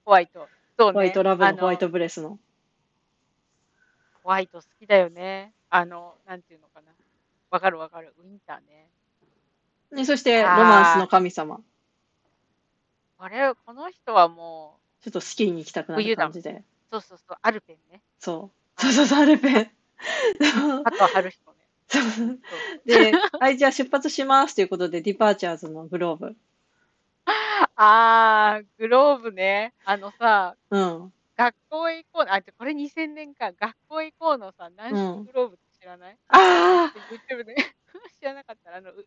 ホワイト。そうね。ホワイトラブあのホワイトの、ブレスの。ホワイト好きだよね。あの、なんていうのかな。わかるわかる。ウィンターね。で、そして、ロマンスの神様。あれ、この人はもちょっとスキーに行きたくなる感じで。う、そうそうそう、アルペンね。そう。そうそうそう、アルペン。あとは春人ね。そうそうで、はい、じゃあ出発しますということで、 Departures の globe。あー、 globe ね。あのさ、うん。学校へ行こう。あ、これ2000年か。学校へ行こうのさ、軟うん式グローブって知らない、あ ?YouTube で 知らなかったら、あの、う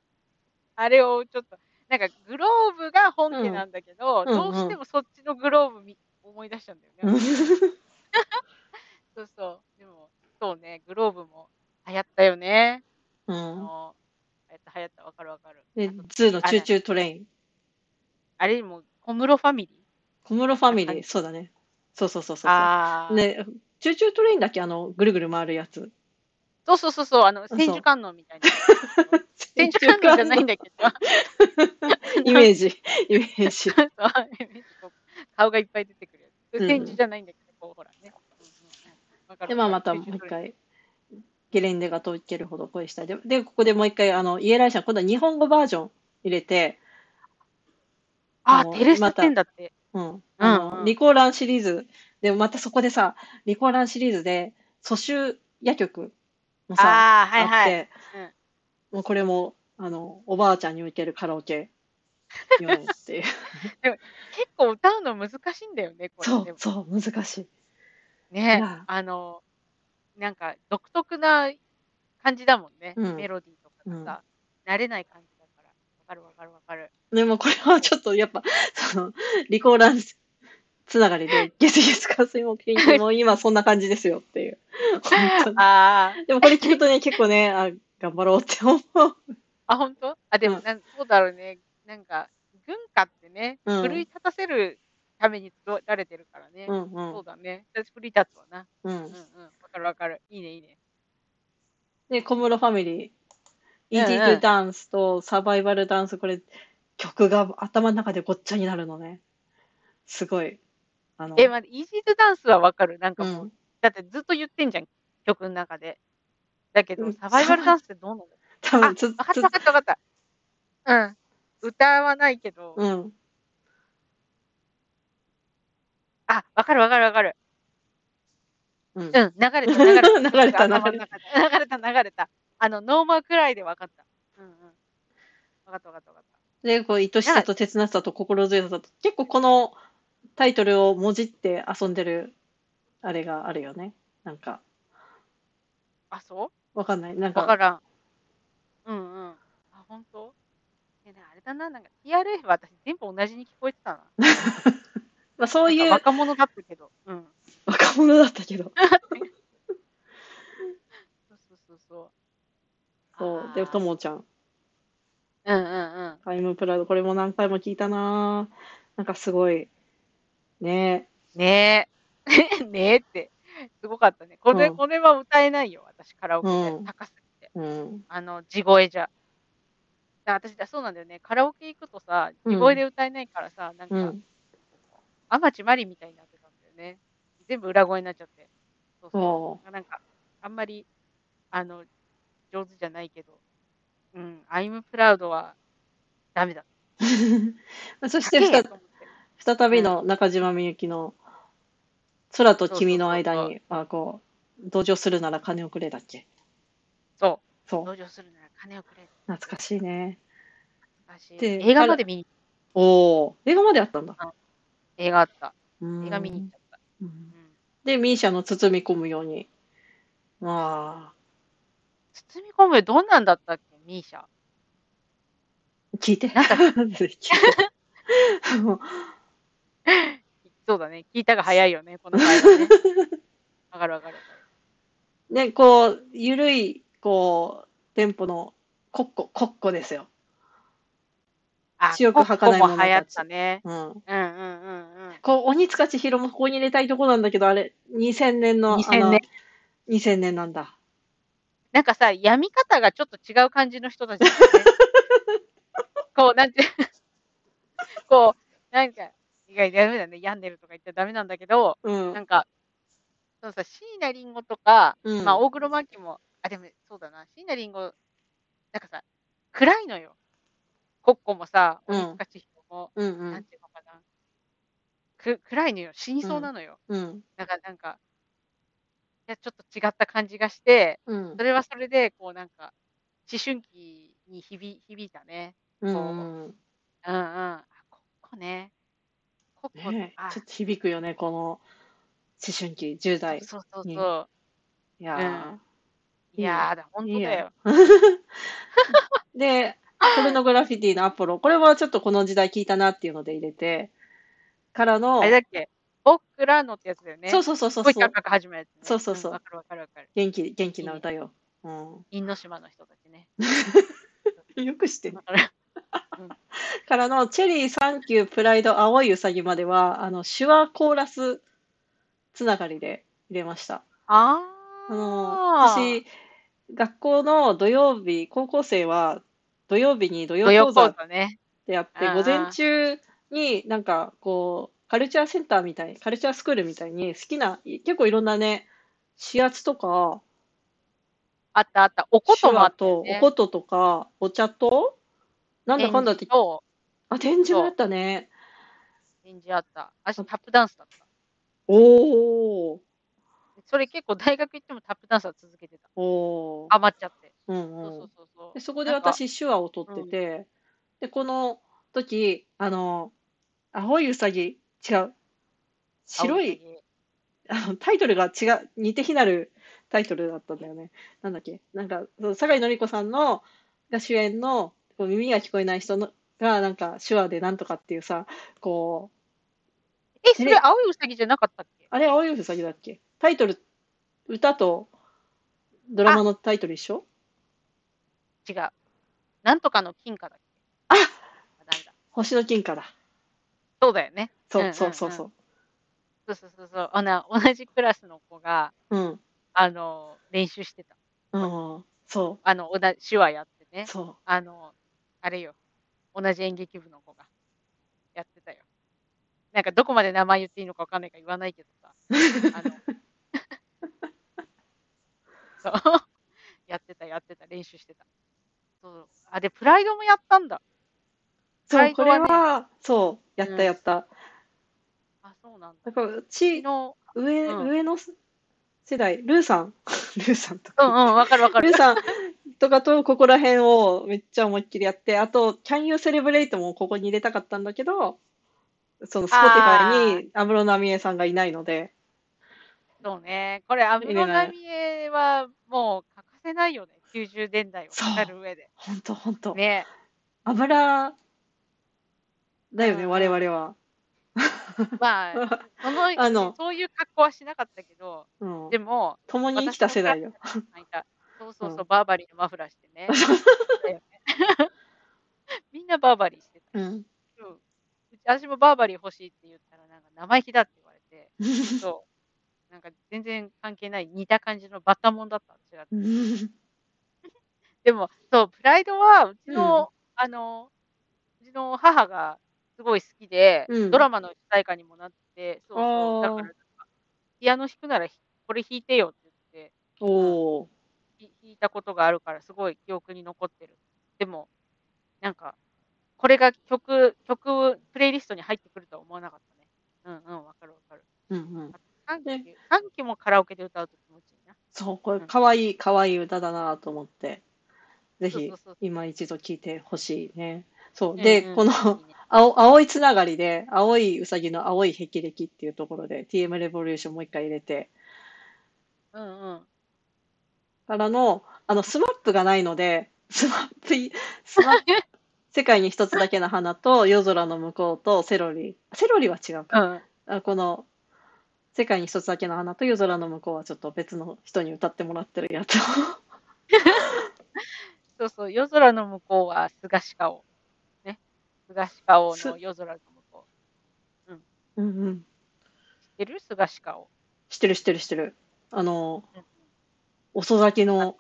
あれをちょっと、なんか globe が本家なんだけど、うんうんどうしてもそっちのグローブみ思い出しちゃうんだよあね。そうそう。でも、そうね、グローブも流行ったよね。あうん。の、流行った、流行った、わかるわかる。で、ーの Choo Choo Train。あれも、小室ファミリー？小室ファミリー、はいそうだね。そうそうそうそうそう。ああ、ね、 Choo Choo Train だっけあの、ぐるぐる回るやつ。そうそうそうそう、あの、千手観音みたいな。千手観音じゃないんだけど。イメージ、イメージ。顔がいっぱい出てくるやつ。うん千手じゃないんだけど、こうほらね。で、まあまたもう一。回、ゲレンデがとけるほど恋したい。で、でここでもう一回、あの、イエライシャン、今度は日本語バージョン入れて、あテレステンだって。うん。あの、うんうんリコーランシリーズ。で、またそこでさ、リコーランシリーズで、蘇州夜曲もさ、ああ、はいはい。て、もうこれも、あの、おばあちゃんにおけるカラオケ用っていう。結構歌うの難しいんだよね、これ。でも、そうそう、難しい。ねあの、なんか独特な感じだもんね。うんメロディーとかがさ、慣れない感じだから。わかるわかるわかる。でもこれはちょっとやっぱ、その、リコーランつながりで、ゲスゲス火水木金もう今そんな感じですよっていう。本当にあでもこれ聞くとね、結構ね、あ、頑張ろうって思う。あ、あ、本当？あ、でもうんなん、そうだろうね。なんか、軍歌ってね、うん奮い立たせるために作られてるからね。うんうそんうだね。私、奮い立つわな。うんうんうん。わかるわかる。いいね、いいね。で、小室ファミリー、うんうん Easy to Dance とサバイバルダンス、これ、曲が頭の中でごっちゃになるのね。すごい。あの、え、まあ、イージーズダンスはわかる？なんかもう、うん。だってずっと言ってんじゃん、曲の中で。だけど、うん Survival Dance ってどうなの？あ、多分つ、わかったつわかったわかった。うん。歌わないけど、うん。あ、わかるわかるわかる。うん。うん、流れた 流れた。流れた頭の中で流れた流れた。あの、 no more くらいでわかった。うんうん。わかったわかったわかった。で、こう、愛しさと切なさと心強さと、結構このタイトルをもじって遊んでる、あれがあるよね。なんか、あ、そわかんない。なんうわかか、らん。うんうん。あ、本当？いやね、あれだな、なんか TRF 私全部同じに聞こえてたな。まあ、そういう若者だったけど。うん。若者だったけど。そうそうそうそう。そう。で、ともちゃん。うんうんうん。タイムプラド、これも何回も聞いたなぁなんかすごい、ねねえ。ねえ って。すごかったね。これ、うんこれは歌えないよ、私、カラオケで。うん高すぎて。うん。あの、地声じゃ。だ私、そうなんだよね。カラオケ行くとさ、うん地声で歌えないからさ、なんか、うん。天地マリみたいになってたんだよね。全部裏声になっちゃって。そうそおう。なんか、あんまり、あの、上手じゃないけど。うん、I'm proud はダメだ。そして高えふと思ってた、再びの中島みゆきの空と君の間に、あ、こう、同情するなら金をくれだっけ？そう。そう。同情するなら金をくれ。懐かしいね。難しいで映画まで見に、おお映画まであったんだ。映画あった。映映画見に行っちゃった。うんうん。で、ミーシャの包み込むように。まあ、包み込むどんなんだったっけ？ミーシャ。聞いて。なんか聞いてもう そうだね。聞いたが早いよね、この会話ね。わかるわかる。ね、こう、ゆるい、こう、テンポのコッコ、コッコですよ。あ、強くコッコ儚い者たちも流行ったね。うん。うんうんうんうん。こう、鬼塚千尋もここに入れたいとこなんだけど、あれ、2000年の、あ2000の年。2000年なんだ。なんかさ、読み方がちょっと違う感じの人たちね。こう、なんて、こう、なんか、いや、ダメだね。病んでるとか言ってダメなんだけど、うんな。んか、そのさ、椎名林檎とか、うんまあ、大黒摩季も、あ、でも、そうだな、椎名林檎なんかさ、暗いのよ。コッコもさ、うん鬼塚千尋も、うんうなんん。ていうのかな。く暗いのよ。死にそううんなのよ。うん。なんかなんか、いや、ちょっと違った感じがして、うんそ。れはそれで、こうなんか、思春期に響響いたね。うんうん。うんうん。あ、コッコね。ちょっと響くよね、この思春期、10代。そうそうにそう。いやいやーだ、ほんとだよ。ー。で、ポルノグラフィティのアポロ、これはちょっとこの時代聞いたなっていうので入れて、からのあれ、だっけ？僕らのってやつだよね。そうそうそうそうそう、始まるね。そうそうそうんわかるわかるわかる。元気、元気な歌よ。うん。因島の人たちね。よく知ってるわ。からの、チェリー、サンキュー、プライド、青いウサギまでは、あの、手話コーラスつながりで入れました。ああの、あ。私、学校の土曜日、高校生は土曜日に土曜土曜講講座っ座ね。てやって、う午前中になんかこう、カルチャーセンターみたい、カルチャースクールみたいに好きな、結構いろんなね、指圧とか、あったあった。おこ手ともあ話と、ったよね。おこととか、お茶と、なんだかんだってあ、展示もあったね。展示あった。私タップダンスだった。おー、それ結構大学行ってもタップダンスは続けてた。おー、ハマっちゃって。うんそうそううん。そうそう。で、そこで私、手話を取ってて、で、この時、あの、青いウサギ、違う。白い、あのタイトルが違う、似て非なるタイトルだったんだよね。なんだっけなんか、そう酒井紀子さんの、が主演の、こう耳が聞こえない人のが、なんか手話でなんとかっていうさ、こう、え、それ青いウサギじゃなかったっけ？あれ青いウサギだっけ？タイトル、歌とドラマのタイトル一緒？違う。なんとかの金貨だっけ？ああダメだ。星の金貨だ。そうだよね。そうそうそうそう。そうそうそうそう。あの、同じクラスの子が、うん。あの、練習してた。うん。そあの、同じ手話やってねう。。そあの、あれよ。同じ演劇部の子がやってたよ。なんかどこまで名前言っていいのかわかんないから言わないけどさ。そう。やってた、やってた、練習してた。そう。あ、で、プライドもやったんだ。う。そう、これはそう、やったやった。あ、そうなんだ。だから、う昨ち、日、上、うん上の世代、ルーさん、ルーさんとか、うんうん、わかるわかるルー。さんとかとここら辺をめっちゃ思いっきりやって、あと、Can You Celebrate もここに入れたかったんだけど、その Spotify に安室奈美恵さんがいないので、そうね。これ、安室奈美恵はもう欠かせないよね。90年代を語る上で。ほんとほんと。ね。油だよね、うん我々は。まあ、そのあのそういう格好はしなかったけど、うんで。も、共に生きた世代よ。そうそうそう、うんバーバリーのマフラーしてね。みんなバーバリーしてた。うん。うん、うち私もバーバリー欲しいって言ったら、なんか生意気だって言われて、そう。なんか全然関係ない似た感じのバッタモンだった。私だって でも、そう、プライドは、うちの、あの、うちの母がすごい好きで、うんドラマの主題歌にもなって、そうそう、だからピアノ弾くならひこれ弾いてよって言って、お弾いたことがあるから、すごい記憶に残ってる。でも、なんか、これが曲、曲、プレイリストに入ってくるとは思わなかったね。うんうん、わかるわかる。うんうん。歓喜ね、歓喜もカラオケで歌うと気持ちいいな。そう、これ、かわいい、かわいい歌だなと思って、ぜひ今一度聴いてほしいね。そう。で、うんうんこの、いいね青、青いつながりで、青いうさぎの青い霹靂っていうところで、TM レボリューションもう一回入れて、うんうん。からの、あの、スマップがないので、スマップい、スマップ、世界に一つだけの花と、夜空の向こうと、セロリ。セロリは違うか。うん。あこの、世界に一つだけの花と夜空の向こうはちょっと別の人に歌ってもらってるやつを。そうそう、夜空の向こうは菅氏顔。ね。菅氏顔すの夜空の向こう。うんうん。知ってる？菅氏顔。知ってる知ってる知ってる。あの、うん遅咲きの、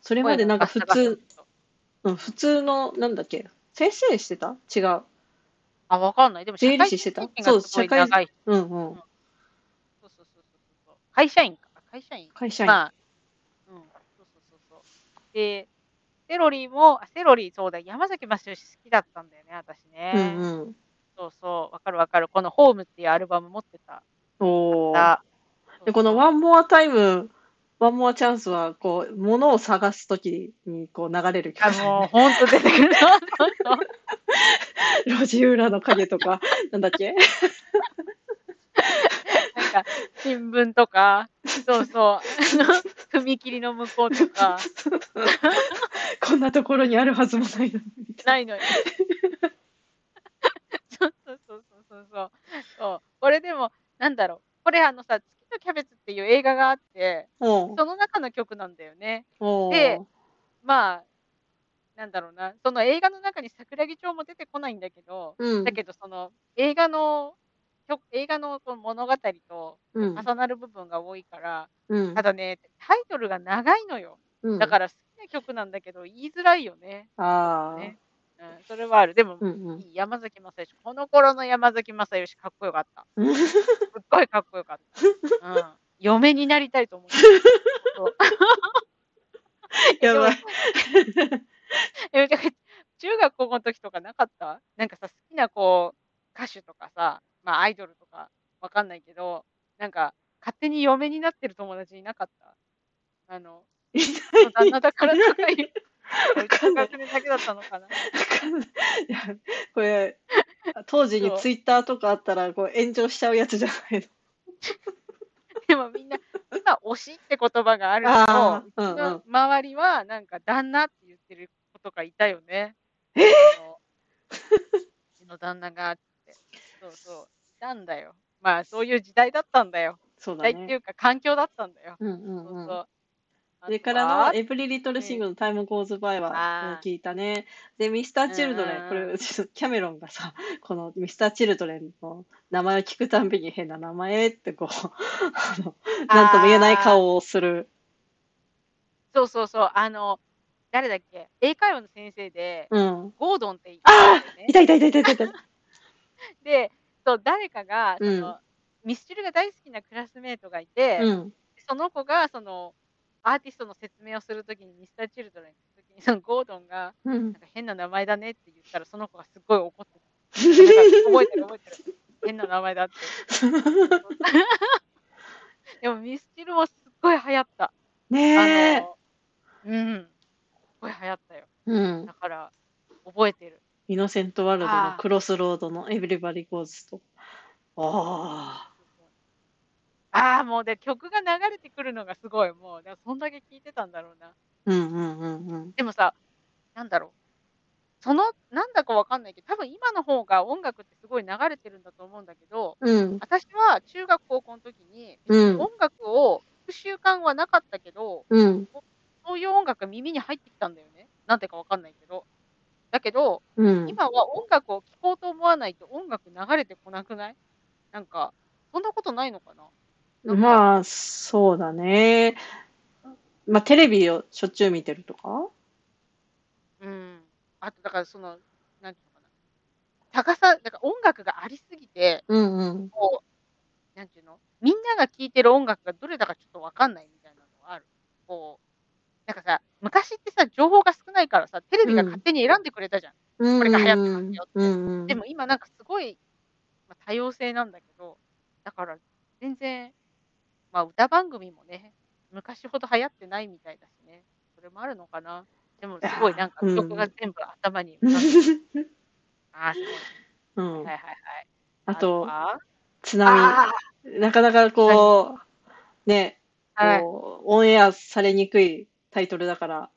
それまでなんか普通、うん、普通の、なんだっけ、先生してた？違う。あ、わかんない。でも、税理士してた？社会人経験がすごい長い。うんうん。そうそうそうそうそう。会社員か。会社員会社員。まあ、うん。そうそうそうそう。で、セロリも、あ、セロリ、そうだ、山崎まさよし好きだったんだよね、私うんね。うん。そうそう、わかるわかる。このホームっていうアルバム持ってた。おー。だ。で、この One more time, One more chance は、こう、物を探すときに、こう、流れる曲ね。もうほんと出てくる。路地裏の影とか、なんだっけ？なんか、新聞とか、そうそう、あの、踏切の向こうとか。こんなところにあるはずもないのに、ないのに。そ うそうそうそうそうそう。そう。これでも、なんだろう、これあのさ、月とキャベツっていう映画があって、その中の曲なんだよね。でまあ、なんだろうな、その映画の中に桜木町も出てこないんだけど、うん。だけどその映画の、曲映画のこの物語とうん。重なる部分が多いから、うん。ただね、タイトルが長いのよ。うん。だから好きな曲なんだけど、言いづらいよね。ああ、ねうん、それはある。でも、うんうんいい山崎正義。この頃の山崎正義かっこよかった。う んすっごいかっこよかった。うん。嫁になりたいと思って。そ うやばい。え、だから中学高校の時とかなかった？なんかさ、好きなこう、歌手とかさ、まあアイドルとかわかんないけど、なんか勝手に嫁になってる友達いなかった？あの、い旦那だからとか言う。わ かんない中学年だけだったのかないいやこれ、当時にツイッターとかあったら、こう、炎上しちゃうやつじゃないの。でもみんな、今、推しって言葉があるけあど、ーうんうん周りは、なんか、旦那って言ってる子とかいたよね。えそううちの旦那がって。そうそう。いたんだよ。まあ、そういう時代だったんだよ。そうだね。時代っていうか、環境だったんだよ。うんうんうん。そうそう。それからの、エブリリトルシングのタイムゴーズバイは聞いたね。で、ミスターチルドレン、うんこれ、キャメロンがさ、このミスターチルドレンの名前を聞くたんびに変な名前ってこう、あの、なんとも言えない顔をする。そうそうそう。あの、誰だっけ？英会話の先生で、うん。ゴードンって言ったね。いたいたいたいたいたいた。で、そう誰かがそうんの、ミスチルが大好きなクラスメートがいて、うん。その子がそのアーティストの説明をするときにミスターチルドレンの時にそのゴードンがうんなん。か変な名前だねって言ったらその子がすっごい怒ってた。覚えてる覚えてる。変な名前だって。でもミスチルもすっごい流行った。ねあえ。の、うん。すっごい流行ったよ。うんだ。から覚えてる。 innocent world の Cross Road の everybody goes と。あああ、もうで曲が流れてくるのがすごい。もう、だからそんだけ聴いてたんだろうな。あ。うんうんうんうん。でもさ、なんだろう。その、なんだかわかんないけど、多分今の方が音楽ってすごい流れてるんだと思うんだけど、うん。私は中学高校の時に、うん。音楽を聴く習慣はなかったけど、うん。そういう音楽が耳に入ってきたんだよね。なんでかわかんないけど。だけど、うん。今は音楽を聴こうと思わないと音楽流れてこなくない？なんか、そんなことないのかな？まあ、そうだね。まあ、テレビをしょっちゅう見てるとか？うん。あと、だからその、なんていうのかな。高さ、だから音楽がありすぎて、うんうん。こう、なんていうの？みんなが聴いてる音楽がどれだかちょっとわかんないみたいなのがある。こう、なんかさ、昔ってさ、情報が少ないからさ、テレビが勝手に選んでくれたじゃん。これが流行ってますよってうんうん。でも今なんかすごい、まあ、多様性なんだけど、だから全然、まあ歌番組もね、昔ほど流行ってないみたいだしね。それもあるのかな。でもすごいなんかうん曲が全部頭に浮かんでる。ああ、すごい。うん。はいはいはい。あと、は？津波。あなかなかこう、ね、あ、はい。こう、オンエアされにくいタイトルだから、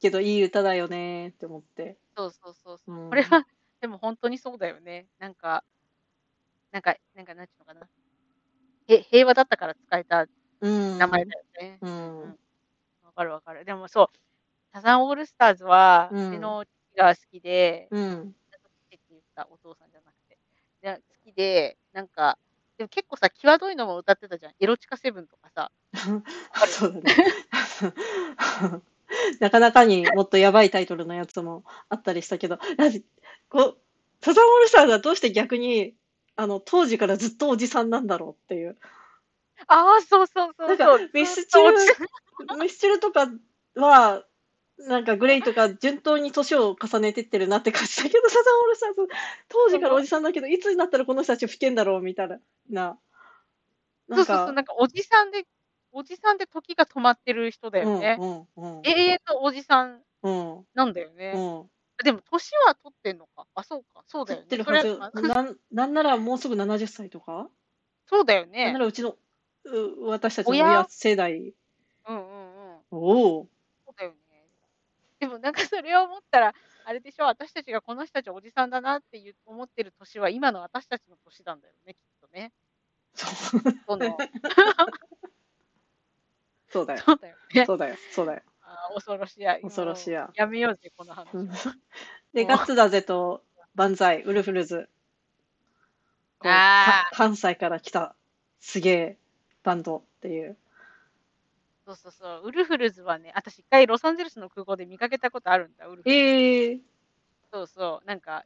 けどいい歌だよねって思って。そうそうそうそう。うんこれは、でも本当にそうだよね。なんか、なんか、なんか、なんていうのかな。へ平和だったから使えたうん。名前だよね。うん。わかるわかる。でもそう、サザンオールスターズは、ううんちの父が好きで、うん。父って言ったお父さんじゃなくて。で好きで、なんか、でも結構さ、際どいのも歌ってたじゃん。エロチカセブンとかさ。そうだね。なかなかにもっとやばいタイトルのやつもあったりしたけど、こう、サザンオールスターズはどうして逆に、あの、当時からずっとおじさんなんだろうっていう。ああ、そうそうそうそう。なんかミスチルミスチルとかは、なんかグレイとか順当に年を重ねてってるなって感じだけど、サザンオールスターズ、当時からおじさんだけど、いつになったらこの人たち老けんだろうみたいな。なそうそうそう、か、なんかおじさんでおじさんで時が止まってる人だうんよね。うんうん。永遠のおじさんうんなんだようね。ん。でも年は取ってんのか。あ、そうか。そうだ取よってるはず。あなんなんならもうすぐ70歳とか？そうだよなんなね。らうちの、う私たちの親？親世代。うんうんうん。おお。そうだよね。でもなんかそれを思ったら、あれでしょ、私たちがこの人たちおじさんだなっていう思ってる年は今の私たちの年なんだよね、きっとね。そうその そうだよ。そうだよね。そうだよ。そうだよ。恐ろしや。恐ろしややめようぜ、この話。で、ガッツだぜと、万歳、ウルフルズ。あ関西から来た、すげえバンドっていう。そうそうそう。ウルフルズはね、私一回ロサンゼルスの空港で見かけたことあるんだ、ウルフルズ。ええそうそう。なんか、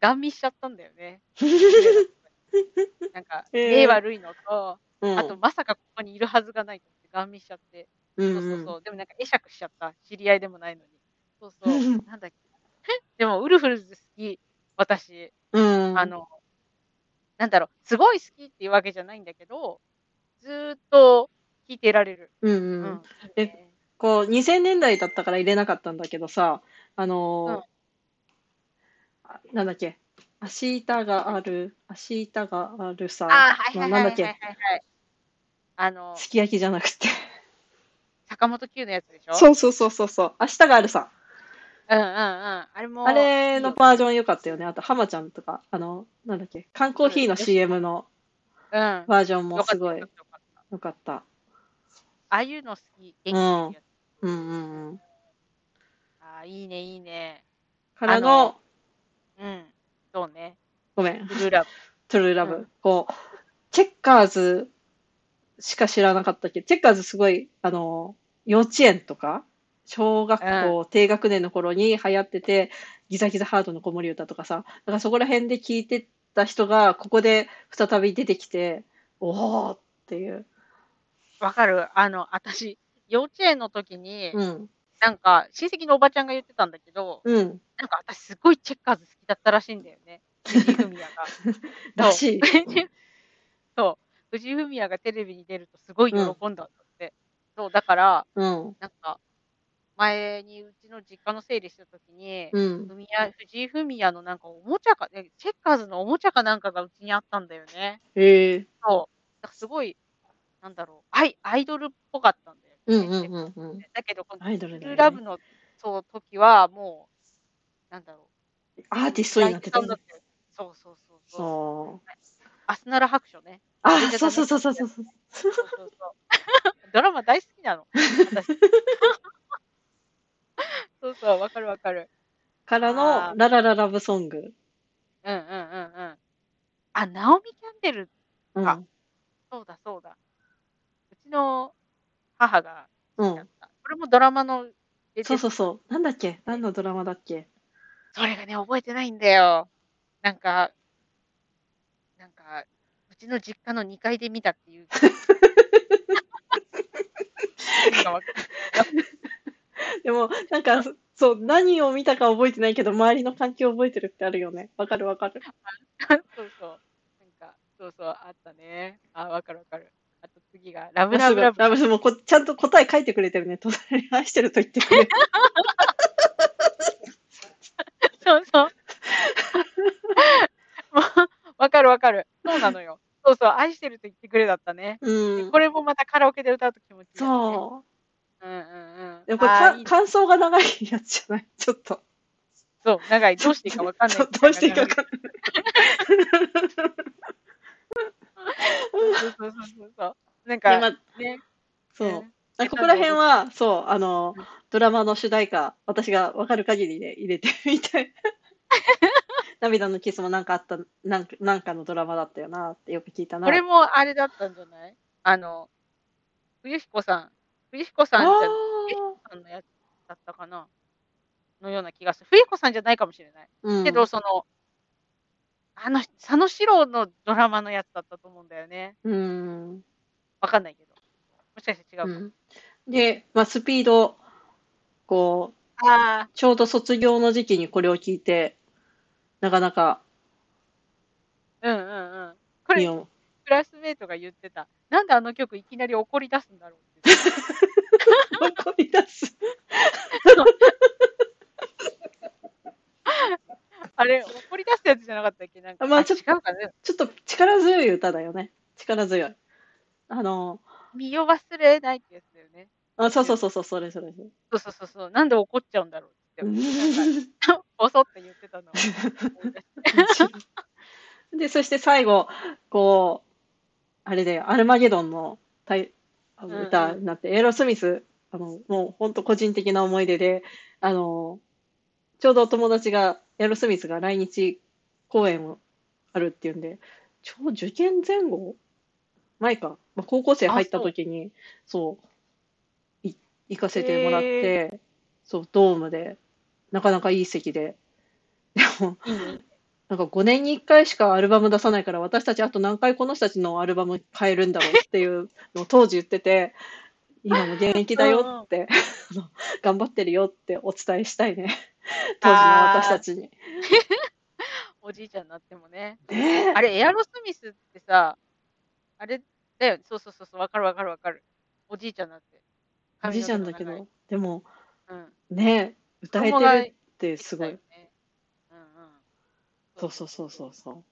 ガン見しちゃったんだよね。なんか、えー例悪いのと、うん。あと、まさかここにいるはずがないと思って、ガン見しちゃって。うんそうそうそう。でもなんか会釈しちゃった。知り合いでもないのに。そうそう。なんだっけ。でも、ウルフルズ好き。私。うん。あの、なんだろう。すごい好きっていうわけじゃないんだけど、ずーっと聴いてられる。うんう。うんん。いいねこう、2000年代だったから入れなかったんだけどさ、あのーあなんだっけ、明日がある、明日があるさ、あー、はいはいはいはいはいなんだっけ、はい。あの、すき焼きじゃなくて。坂本九のやつでしょ？そうそうそうそうそう、明日があるさ。うんうんうん。あれも、あれのバージョン良かったよね。あと、浜ちゃんとか、あの、なんだっけ、缶コーヒーの CM のバージョンもすごい良かった。ああいうの好き。元気出るやつ。うんうんうん。ああ、いいね、いいね。からの、うん。そうね。ごめん、ブルーラブ。トゥルーラブ。うんこう、チェッカーズしか知らなかったけど、チェッカーズすごい、あの、幼稚園とか、小学校低学年の頃に流行ってて、ギザギザハードの子守歌とかさ、だからそこら辺で聞いてた人が、ここで再び出てきて、おーっていう。わかるあの、私、幼稚園の時に、うん、なんか、親戚のおばちゃんが言ってたんだけど、うん、なんか私すごいチェッカーズ好きだったらしいんだよね。藤井フミヤが。らしい。そう。藤井フミヤがテレビに出るとすごい喜んだんだって。そう、だから、うん、なんか、前にうちの実家の整理した時に、うん。藤井フミヤのなんかおもちゃか、えチェッカーズのおもちゃかなんかがうちにあったんだよね。へえそう。だからすごい、なんだろう、アイアイドルっぽかったんだよね。うんうんうんうん。だけど、このアイドルねラブのそう時はもう、なんだろう。アーティストになってたんだ大工さん。だってそうそうそうそう。そう。アスナラ白書ね。あそうそうそうそうそう。そうそうそう。ドラマ大好きなの。私 そうそう、わかるわかる。からあの、ーララララブソング。うんうんうんうん。あ、ナオミ・キャンデル、うん。あそうだそうだ。うちの母がうん。好きだった。これもドラマのそうそうそう。なんだっけ？何のドラマだっけ？それがね、覚えてないんだよ。なんか、なんか、うちの実家の2階で見たっていう。でも、なんか、そう、何を見たか覚えてないけど、周りの環境覚えてるってあるよね。わかるわかる。そうそう。なんか、そうそう、あったね。あ、わかるわかる。あと次が、ラブラブラブ。ラブスもこちゃんと答え書いてくれてるね。隣に愛してると言ってくれる。そうそう。もう、わかるわかる。そうなのよ。そうそう、愛してると言ってくれだったね。うん。これもまたカラオケで歌うと気持ちいい、ね。そう。うんうんうん。でもこれ感想が長いやつじゃない？ちょっと。そう、長い。どうしていいかわかんない。どうしていいかわかんない。そうそうそうそう。なんか、今、ね。そう。ここら辺は、そう、あの、ドラマの主題歌、私がわかる限りで入れてみて。涙のキスもなんかあった、なんかなんかのドラマだったよなってよく聞いたな。これもあれだったんじゃない？あの、冬彦さん。冬彦さんじゃあさんのやつだったかな？のような気がする。冬彦さんじゃないかもしれない。ーうんけど、その、あの、佐野史郎のドラマのやつだったと思うんだよね。うん。わかんないけど。もしかして違うかも。うんで、まあ、スピードこう、ああ、ちょうど卒業の時期にこれを聞いて、なかなかうんうんうん。これ。クラスメイトが言ってた。なんであの曲いきなり怒り出すんだろうって。怒り出す。あれ、怒り出すやつじゃなかったっけ？なんか、あまあちょっ違うかね。ちょっと力強い歌だよね。力強い。あの、身を忘れないってやつだよね。あそうそうそうそう、それそれそれ。そうそうそうそう。なんで怒っちゃうんだろうって。って 言ってたの。で、そして最後、こう、あれで、アルマゲドンのあのうんうん歌になって、エアロスミス、あの、もう本当個人的な思い出で、あの、ちょうど友達が、エアロスミスが来日公演をあるっていうんで、ちょうど受験前後前か、まあ、高校生入った時に、そう、い行かせてもらって、そう、ドームで、なかなかいい席で、でも。なんか5年に1回しかアルバム出さないから、私たちあと何回この人たちのアルバム買えるんだろうっていうのを当時言ってて、今も現役だよって、頑張ってるよってお伝えしたいね。当時の私たちに。おじいちゃんになってもね。あれ、エアロスミスってさ、あれだよ、そうそうそうそう、わかるわかるわかる。おじいちゃんになって。おじいちゃんだけど、でも毛の長い。ねえ、歌えてるってすごい。うん。うんうん。そうそうそうそうそう。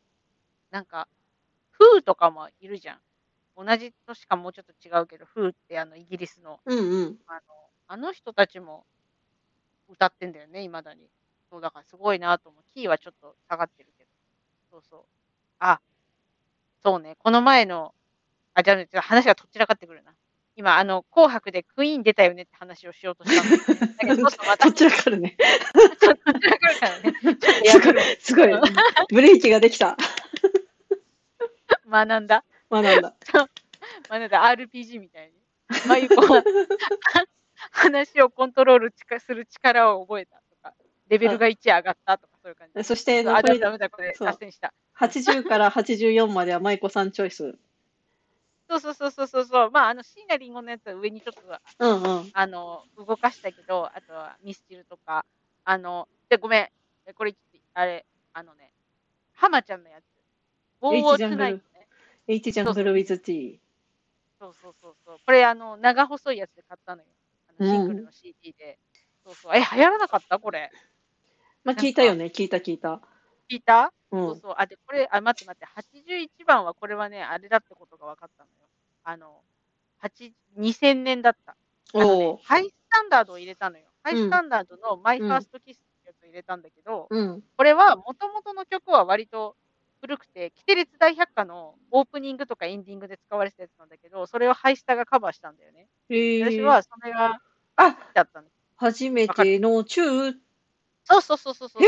なんか、フーとかもいるじゃん。同じ年かもうちょっと違うけど、フーってあのイギリスの、うんうん。あのあの人たちも歌ってんだよね、いまだに。そう、だからすごいなと思う。キーはちょっと下がってるけど。そうそう。あ、そうね、この前の、あ、じゃあ、話がとっちらかってくるな。今、あの、紅白でクイーン出たよねって話をしようとしたん だけど、だけどちょっとまた、とっちらかるね。ちょっちらかるからね。すごいすごい。ブレーキができた。学んだ。学んだ。学んだ。RPG みたいに。まゆこは話をコントロールする力を覚えたとか、レベルが1上がったとか、そういう感じ。そしてあ、ダメだ、これ、そう脱線した。80から84までは舞子さんチョイス。そうそうそうそうそうそう。まあ、あの、椎名林檎のやつは上にちょっと、うんうん。あの、動かしたけど、あとはミスチルとか、あの、で、ごめん。えこれ、あれ、あのね、浜ちゃんのやつ。ウォー H ウォージャングルツナイトね。H ジャングル with T。そうそうそうそう。これ、あの、長細いやつで買ったのよ。あのシングルの CD で。そうそう。え、流行らなかった？これ。まあ聞いたよね、聞いた聞いた。聞いた？うん。そうそう。あ、で、これ、あ、待って待って。81番はこれはね、あれだってことが分かったのよ。あの、8 2000年だった。あのね。ハイスタンダードを入れたのよ。ハイうんスタンダードの My First Kiss ってやつを入れたんだけど、うん。これはもともとの曲は割と古くて、キテレツ大百科のオープニングとかエンディングで使われてたやつなんだけど、それをハイスタがカバーしたんだよね。私はそれがあ、好きだったの。初めてのチュー。そうそうそうそうそう。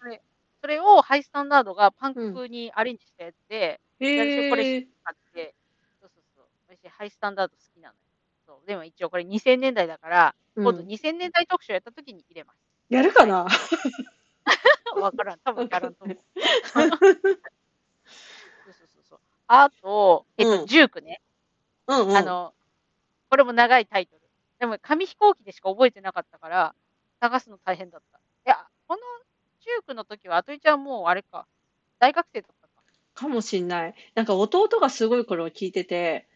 それそれをハイスタンダードがパンク風にアレンジしたやつで、へ私これえ。あって、そうそうそう。私ハイスタンダード好きなのよ。そうでも一応これ2000年代だから、今度うん2000年代特集やった時に入れます。やるかな？わからん。多分やらんと思う。そうそうそう。あと、えっと、うんジュークね。うんうん。あの、これも長いタイトル。でも、紙飛行機でしか覚えてなかったから、探すの大変だった。いや、このジュークの時は、あといちゃんもうあれか、大学生だったか。かもしんない。なんか弟がすごい頃聞いてて、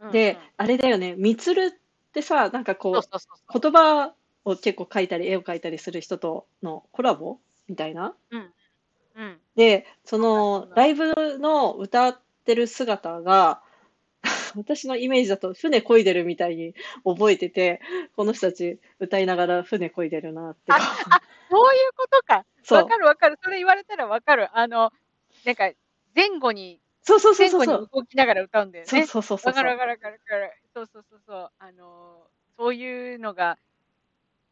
うんでうん、あれだよね、みつるってさ、なんかこそうそうそうう、言葉を結構書いたり、絵を描いたりする人とのコラボ？みたいな？うん。で、そそうのなんだライブの歌ってる姿が、私のイメージだと船漕いでるみたいに覚えてて、この人たち歌いながら船漕いでるなって。そういうことか。わかるわかる。それ言われたらわかる。あの、なんか、前後に、そうそうそう前後にそうそう。動きながら歌うんだよそうね。そうそうそうわかるわかるわかる。そうそうそうそう。あの、そういうのが、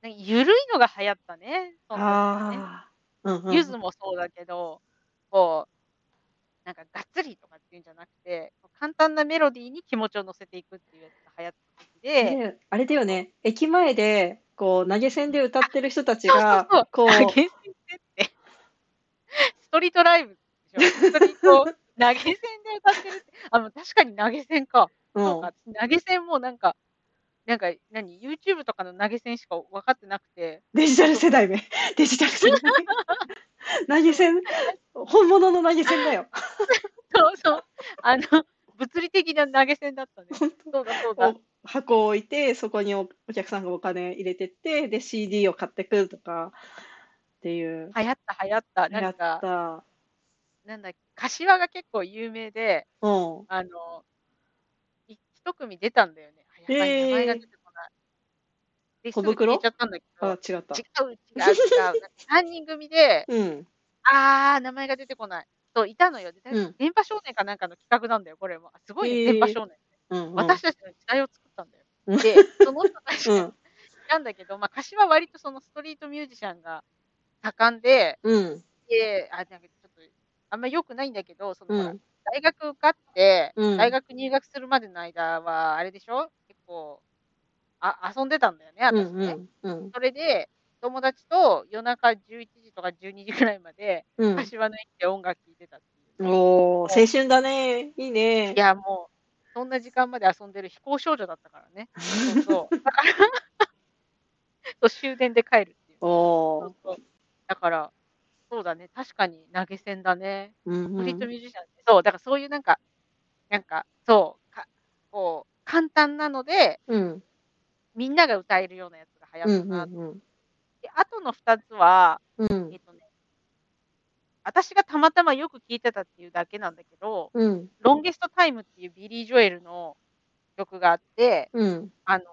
なんかゆるいのが流行ったね。ね。ああ。ゆずもそうだけど、こう、なんかがっつりとかっていうんじゃなくて、簡単なメロディーに気持ちを乗せていくっていうやつが流行った時で、で、あれだよね、駅前で、こう、投げ銭で歌ってる人たちそうそうがそう、こう、投げ銭ってって、ストリートライブでしょ。ストリート投げ銭で歌ってるって、あの、確かに投げ銭か。うん。そうか、投げ銭もなんか、なんか、何、YouTube とかの投げ銭しか分かってなくて。デジタル世代め。デジタル世代。投げ銭、本物の投げ銭だよ。そうそう。あの、物理的な投げ銭だったね。そうだそうだ。お箱を置いて、そこにおお客さんがお金入れてって、で、CD を買ってくるとかっていう。流行った流行った。なんか、た。なんだっけ、柏が結構有名で、うん。あの、い一組出たんだよね。あやばい、名前が出てこない。小袋消えちゃったんだけど、あ、違った。違う違う違う。3 人組で、うん。あー、名前が出てこない。そう、いたのよ。でうん電波少年かなんかの企画なんだよ、これも。あすごいね、へー電波少年。うん、うん。私たちの時代を作ったんだよ。うんで、その人たちがうん。なんだけど、まあ、柏は割とそのストリートミュージシャンが盛んで、うん。で、あ、なんかちょっと、あんま良くないんだけど、その、ほらうん。大学受かって、うん大学入学するまでの間は、あれでしょ？結構、あ、遊んでたんだよね、うん。私ね。うん。うん。それで、友達と夜中11時とか12時くらいまで、うん。柏の駅で音楽聴いてたっていう。おー、青春だね。いいね。いや、もう、そんな時間まで遊んでる非行少女だったからね。そうそう。だからそう、終電で帰るっていう。そおーう。そう。だから、そうだね。確かに投げ銭だね。うんストリートうん。ミュージシャン。そう、だからそういうなんか、なんか、そう、かこう、簡単なので、うん。みんなが歌えるようなやつが流うん。行ったな。うん。で、あとの2つは、うんえっ。とね、私がたまたまよく聴いてたっていうだけなんだけど、うん。 Longest Time っていうビリー・ジョエルの曲があって、うん。あの、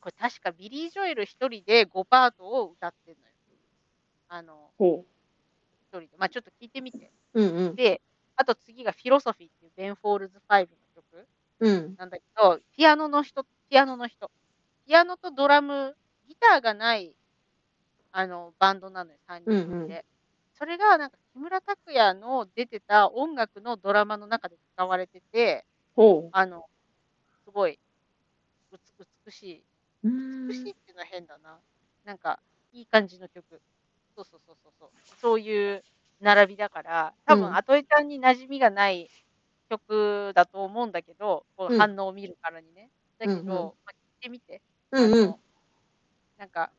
これ確かビリー・ジョエル一人で5パートを歌ってんのよ。あの、人で。まあちょっと聞いてみて。う。うん。うん。で、あと次が Philosophy っていうベン・フォールズ5の曲うん。なんだけど、ピアノの人、ピアノの人。ピアノとドラム、ギターがない、あの、バンドなのよ、3人組で。うんうんそれが、なんか、木村拓哉の出てた音楽のドラマの中で使われてて、ほあの、すごい、美しい。美しいっん。ていうのは変だな。なんか、いい感じの曲。そうそうそうそうそう。いう並びだから、多分、うんアトエちゃんに馴染みがない曲だと思うんだけど、こううん反応を見るからにね。だけど、うんうんまあ、聞いてみて。うん。うんあの。なんか、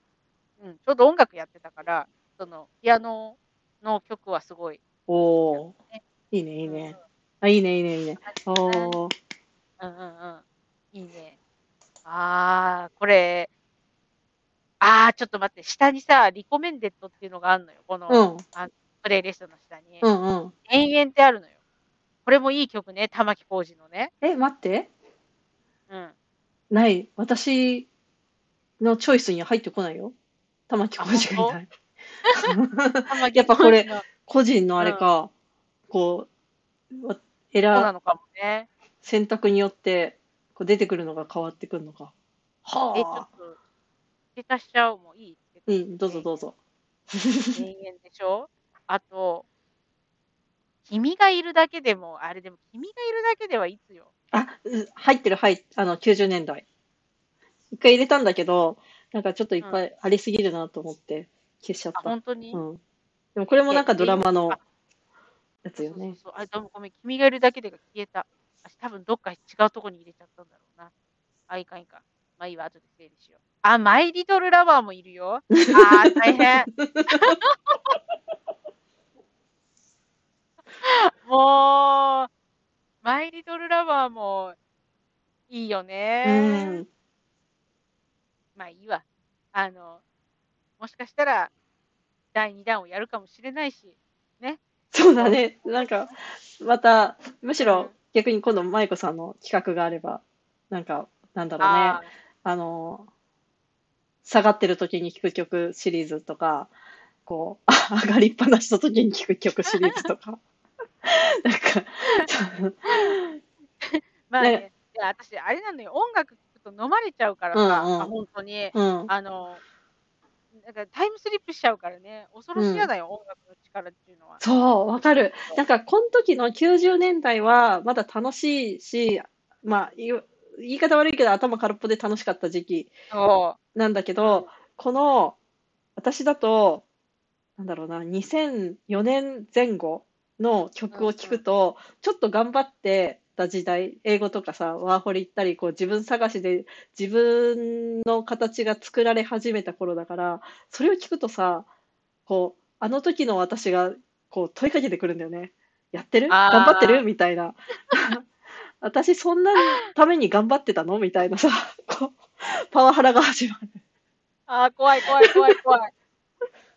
うん、ちょうど音楽やってたから、その、ピアノの曲はすごい。おーね。いいね、いいね。あ、いいね、いいね、いいね。おうんー。うんうん。いいね。あー、これ、あー、ちょっと待って、下にさ、リコメンデッドっていうのがあるのよ。この、うん。プレイリストの下に。うんうん。延々ってあるのよ。これもいい曲ね、玉置浩二のね。え、待って。うん。ない。私のチョイスには入ってこないよ。玉置浩二がいない。やっぱこれ個人のあれか、こう、わ選そうなのかもね。選択によってこう出てくるのが変わってくるのか。え、ちょはあ。っと、付け足しちゃおう。もういい？うん、どうぞどうぞ。永遠でしょ？あと、君がいるだけでも、あれでも、君がいるだけではいつよ。あ、う入ってる、はい、あの、90年代。一回入れたんだけど、なんかちょっといっぱいありすぎるなと思って消しちゃっあ、た。本当に、うん。でもこれもなんかドラマのあやつよね。そうそうそうあ、でもごめん、君がいるだけでが消えた。私多分どっか違うとこに入れちゃったんだろうな。あ、いかんいかん。まあいいわ、後で整理しよう。あ、マイリトルラバーもいるよ。あー、大変。もう、マイリトルラバーもいいようね。ん。まあいいわ。あの、もしかしたら第2弾をやるかもしれないし、そうだね。なんか、また、むしうんろ逆に今度、舞子さんの企画があれば、なんか、なんだろうね。ああの、下がってる時に聴く曲シリーズとか、こう、あ 上がりっぱなしの時に聴く曲シリーズとか。なんか、まあね、ねいや私、あれなのよ、音楽聴くと飲まれちゃうからさ、うんうんあ本当に。うん。あの、なんかタイムスリップしちゃうからね、恐ろしやだよ、音楽の力っていうのは。そう、わかる。なんか、この時の90年代は、まだ楽しいし、まあ、言い方悪いけど、頭空っぽで楽しかった時期そなんだけど、この、私だと、なんだろうな、2004年前後の曲を聴くと、ちょっと頑張って、た時代、英語とかさ、ワーホリ行ったり、こう自分探しで自分の形が作られ始めた頃だから、それを聞くとさ、こう、あの時の私がこう問いかけてくるんだよね。やってる？頑張ってる？みたいな。私そんなために頑張ってたの？みたいなさ、こう、パワハラが始まる。ああ、怖い怖い怖い怖い。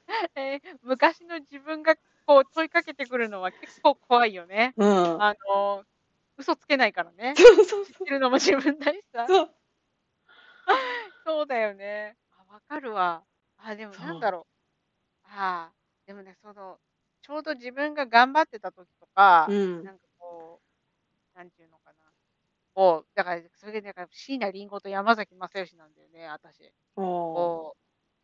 えー昔の自分がこう問いかけてくるのは結構怖いよね。うん。あの、嘘つけないからね。そうそう知ってるのも自分だしさ。そう。そうだよね。あ、わかるわ。あ、でもなんだろう。ああ、でもね、その、ちょうど自分が頑張ってた時とか、うんなんかこう、なんていうのかな。こう、だから、それで、だから、椎名林檎と山崎正義なんだよね、私。おーこう、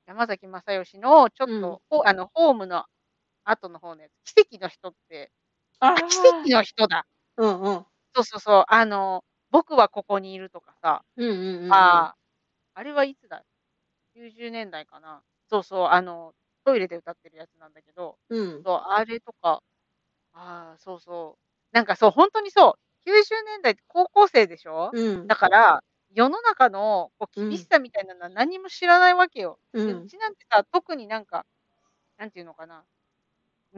山崎正義の、ちょっうんあの、ホームの後の方のやつ、奇跡の人って、あ、あー奇跡の人だ。うんうん。そうそうそう、あの、僕はここにいるとかさ、うんうんうん。ああ、あれはいつだ ?90 年代かな。そうそう、あの、トイレで歌ってるやつなんだけど、うん。そう、あれとか、ああ、そうそう。なんかそう、本当にそう、90年代って高校生でしょ？うん。だから、世の中のこううん厳しさみたいなのは何も知らないわけよ。う。でうんちなんてさ、特になんか、なんていうのかな、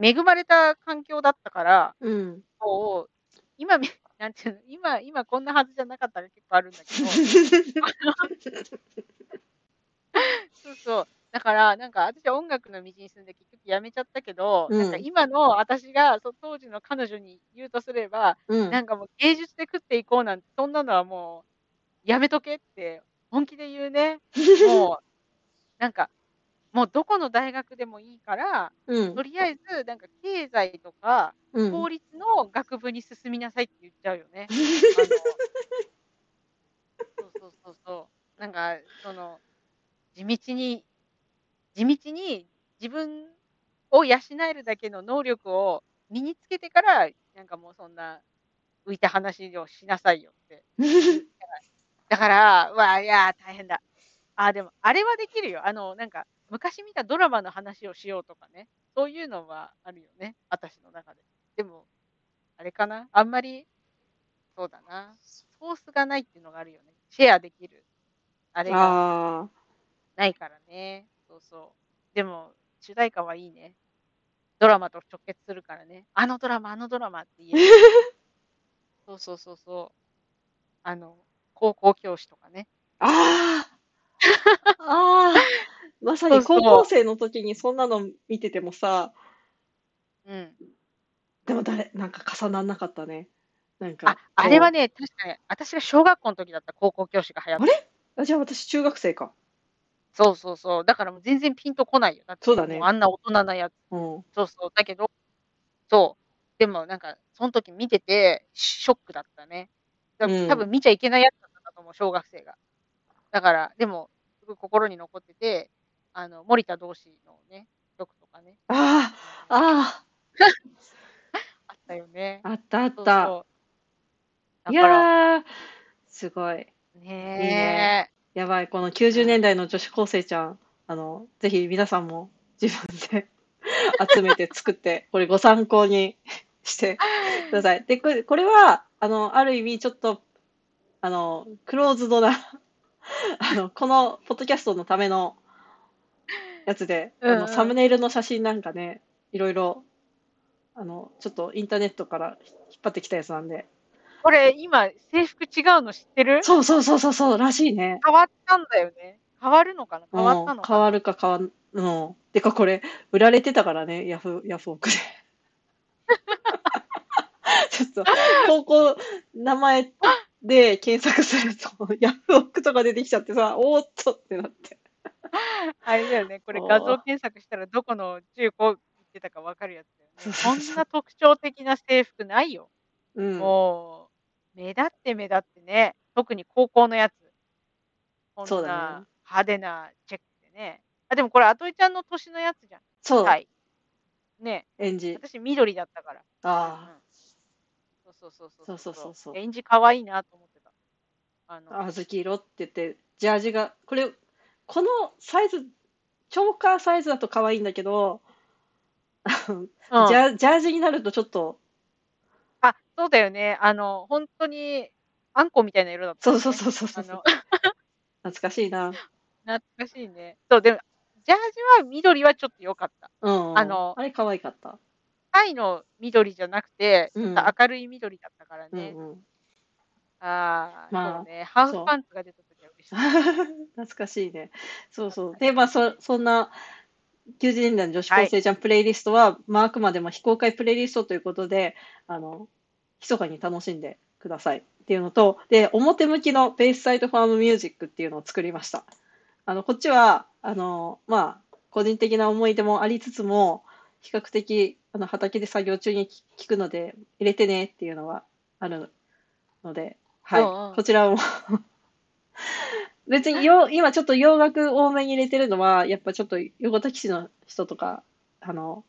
恵まれた環境だったから、うん。こう、今み、なんていうの、今、今こんなはずじゃなかったら結構あるんだけど、そうそう。だから、なんか私は音楽の道に進んで結局やめちゃったけど、うんなんか今の私がそう当時の彼女に言うとすれば、うん。なんかもう芸術で食っていこうなんて、そんなのはもうやめとけって本気で言うね。もう、なんか、もうどこの大学でもいいから、うんと。りあえず、なんか経済とかうん。法律の学部に進みなさいって言っちゃうよね。あの、そうそうそうそう。なんか、その、地道に、地道に自分を養えるだけの能力を身につけてから、なんかもうそんな浮いた話をしなさいよって。だから、うわ、いや、大変だ。あ、でも、あれはできるよ。あの、なんか、昔見たドラマの話をしようとかね。そういうのはあるよね。私の中で。でも、あれかなあんまり、そうだな。ソースがないっていうのがあるよね。シェアできる。あれが。ないからね。そうそう。でも、主題歌はいいね。ドラマと直結するからね。あのドラマ、あのドラマって言える。そうそうそうそう。あの、高校教師とかね。ああ。ああ。まさに高校生の時にそんなの見ててもさ、うん。でも誰、なんか重ならなかったね。なんかあ、あれはね。ね、確かに、私が小学校の時だった高校教師が流行って。あじゃあ私中学生か。そうそうそう。だからもう全然ピンとこないよ。だってそうだねもあんな大人なやつ。うん。そうそう。だけど、そう。でもなんか、その時見てて、ショックだったね。多うん分多分見ちゃいけないやつだったと思う、小学生が。だから、でも、すごい心に残ってて、あの、森田同士のね、曲とかね、ああ、あ あったよね。あ、あったあっそうた。そう。いやー、すごい。ねえ。やばい、この90年代の女子高生ちゃん、あの、ぜひ皆さんも自分で 集めて作って、これご参考にしてください。で、これ、これは、あの、ある意味ちょっと、あの、クローズドな、あの、このポッドキャストのためのやつで、あの、うんうんサムネイルの写真なんかね、いろいろ、あの、ちょっとインターネットから引っ張ってきたやつなんで。これ、今、制服違うの知ってる？そうそうそうそうそう、らしいね。変わったんだよね。変わるのかな？変わったのか変わるか変わん、うん。てかこれ、売られてたからね、ヤフー、ヤフオクで。ちょっと、高校、名前で検索すると、ヤフオクとか出てきちゃってさ、おーっとってなって。あれだよね、これ画像検索したらどこの中高行ってたか分かるやつだよね。こんな特徴的な制服ないよ。うん、もう、目立って目立ってね、特に高校のやつ。こんな派手なチェックでね。ねあ、でもこれ、アトイちゃんの年のやつじゃん。そう。はい。ねえ。演じ。私、緑だったから。ああ、うん、そうそうそうそう。そうそうそうそう。演じ可愛いなと思ってた。あの。小豆色って言って、ジャージが、これ、このサイズ、チョーカーサイズだと可愛いんだけど、ジャジャージになるとちょっと、そうだよね。あの、ほんとに、あんこみたいな色だったそうそう。そうそうそうそう。懐かしいな。懐かしいね。そう、でも、ジャージは緑はちょっと良かった。うんうん。あのあれ可愛かった。タイの緑じゃなくて、うん。と明るい緑だったからうね。んうん。ああ、そうまあ、ね。ハーフそう。パンツが出。懐かしいね。そうそう。で、まあ。そそんな90年代の女子はい。高生ちゃんプレイリストは、まあ、あくまでも非公開プレイリストということで、あの、密かに楽しんでくださいっていうのと、で、表向きのベースサイトファームミュージックっていうのを作りました。あの、こっちは、あの、まあ、個人的な思い出もありつつも、比較的、あの、畑で作業中に聞くので、入れてねっていうのはあるので、はい。こちらも別によ、今ちょっと洋楽多めに入れてるのは、やっぱちょっと横田基地の人とか、あの、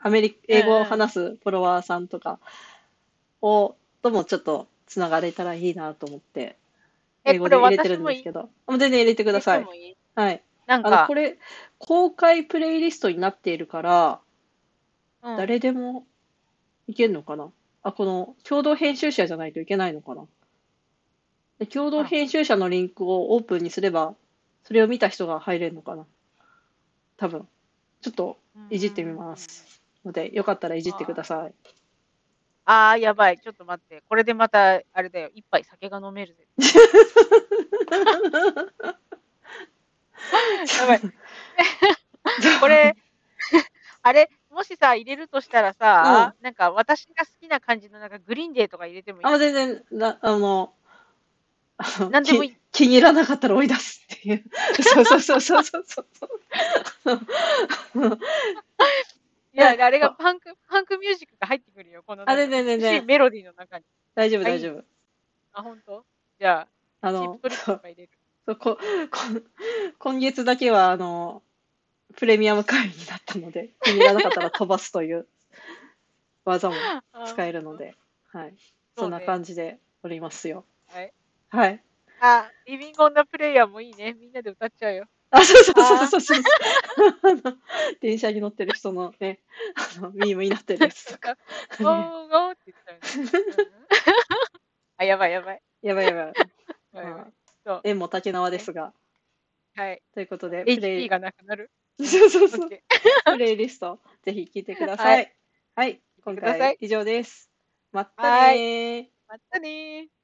アメリカ、うん英語をうん。話すフォロワーさんとかを、ともちょっとつながれたらいいなと思って、え、英語で入れてるんですけど、もう全然入れてください。いいはい。なんあの、こか、れ、公開プレイリストになっているから、うん。誰でもいけるのかな？あ、この共同編集者じゃないといけないのかな？で共同あ、編集者のリンクをオープンにすれば、それを見た人が入れるのかな多分。ちょっとうんいじってみ。ます。ので、よかったらいじってくあださい。あ。あー、やばい。ちょっと待って。これでまた、あれだよ。一杯酒が飲めるぜ。やばい。これ、あれ、もしさ、入れるとしたらうん。さ、なんか私が好きな感じのなんかグリーンデーとか入れてもいあ、い？もう全然、な、あの、あの、き、なんでもいい。気に入らなかったら追い出すっていう。そうそうそうそうそうそう。いや、え、あれがこパンク、パンクミュージックが入ってくるよ。このあ、なんか全然全然。美しいメロディーの中に。大丈夫。大丈夫。あ、本当？じゃあ、あの、そう、こ、こ、今月だけは、あの、プレミアム会員になったので、気に入らなかったら飛ばすという技もあ、使本えるので、はい。そなそうんね。感じでおりますよ。はい。はい。あ、リビングオンダプレイヤーもいいね。みんなで歌っちゃうよ。あ、そうそうそうあそうそう。電車に乗ってる人のね、あの、ミームになってるやつとか。ゴーゴーって言っちゃうね。あ、やばいやばい。やばいやばい。縁も竹縄でね。すが。はい。ということで、プレイ、がなくなる。うん。そうそうそう。プレイリスト、ぜひ聞いてくだはい。さい。はい。今。回以上です。まったね。またねー。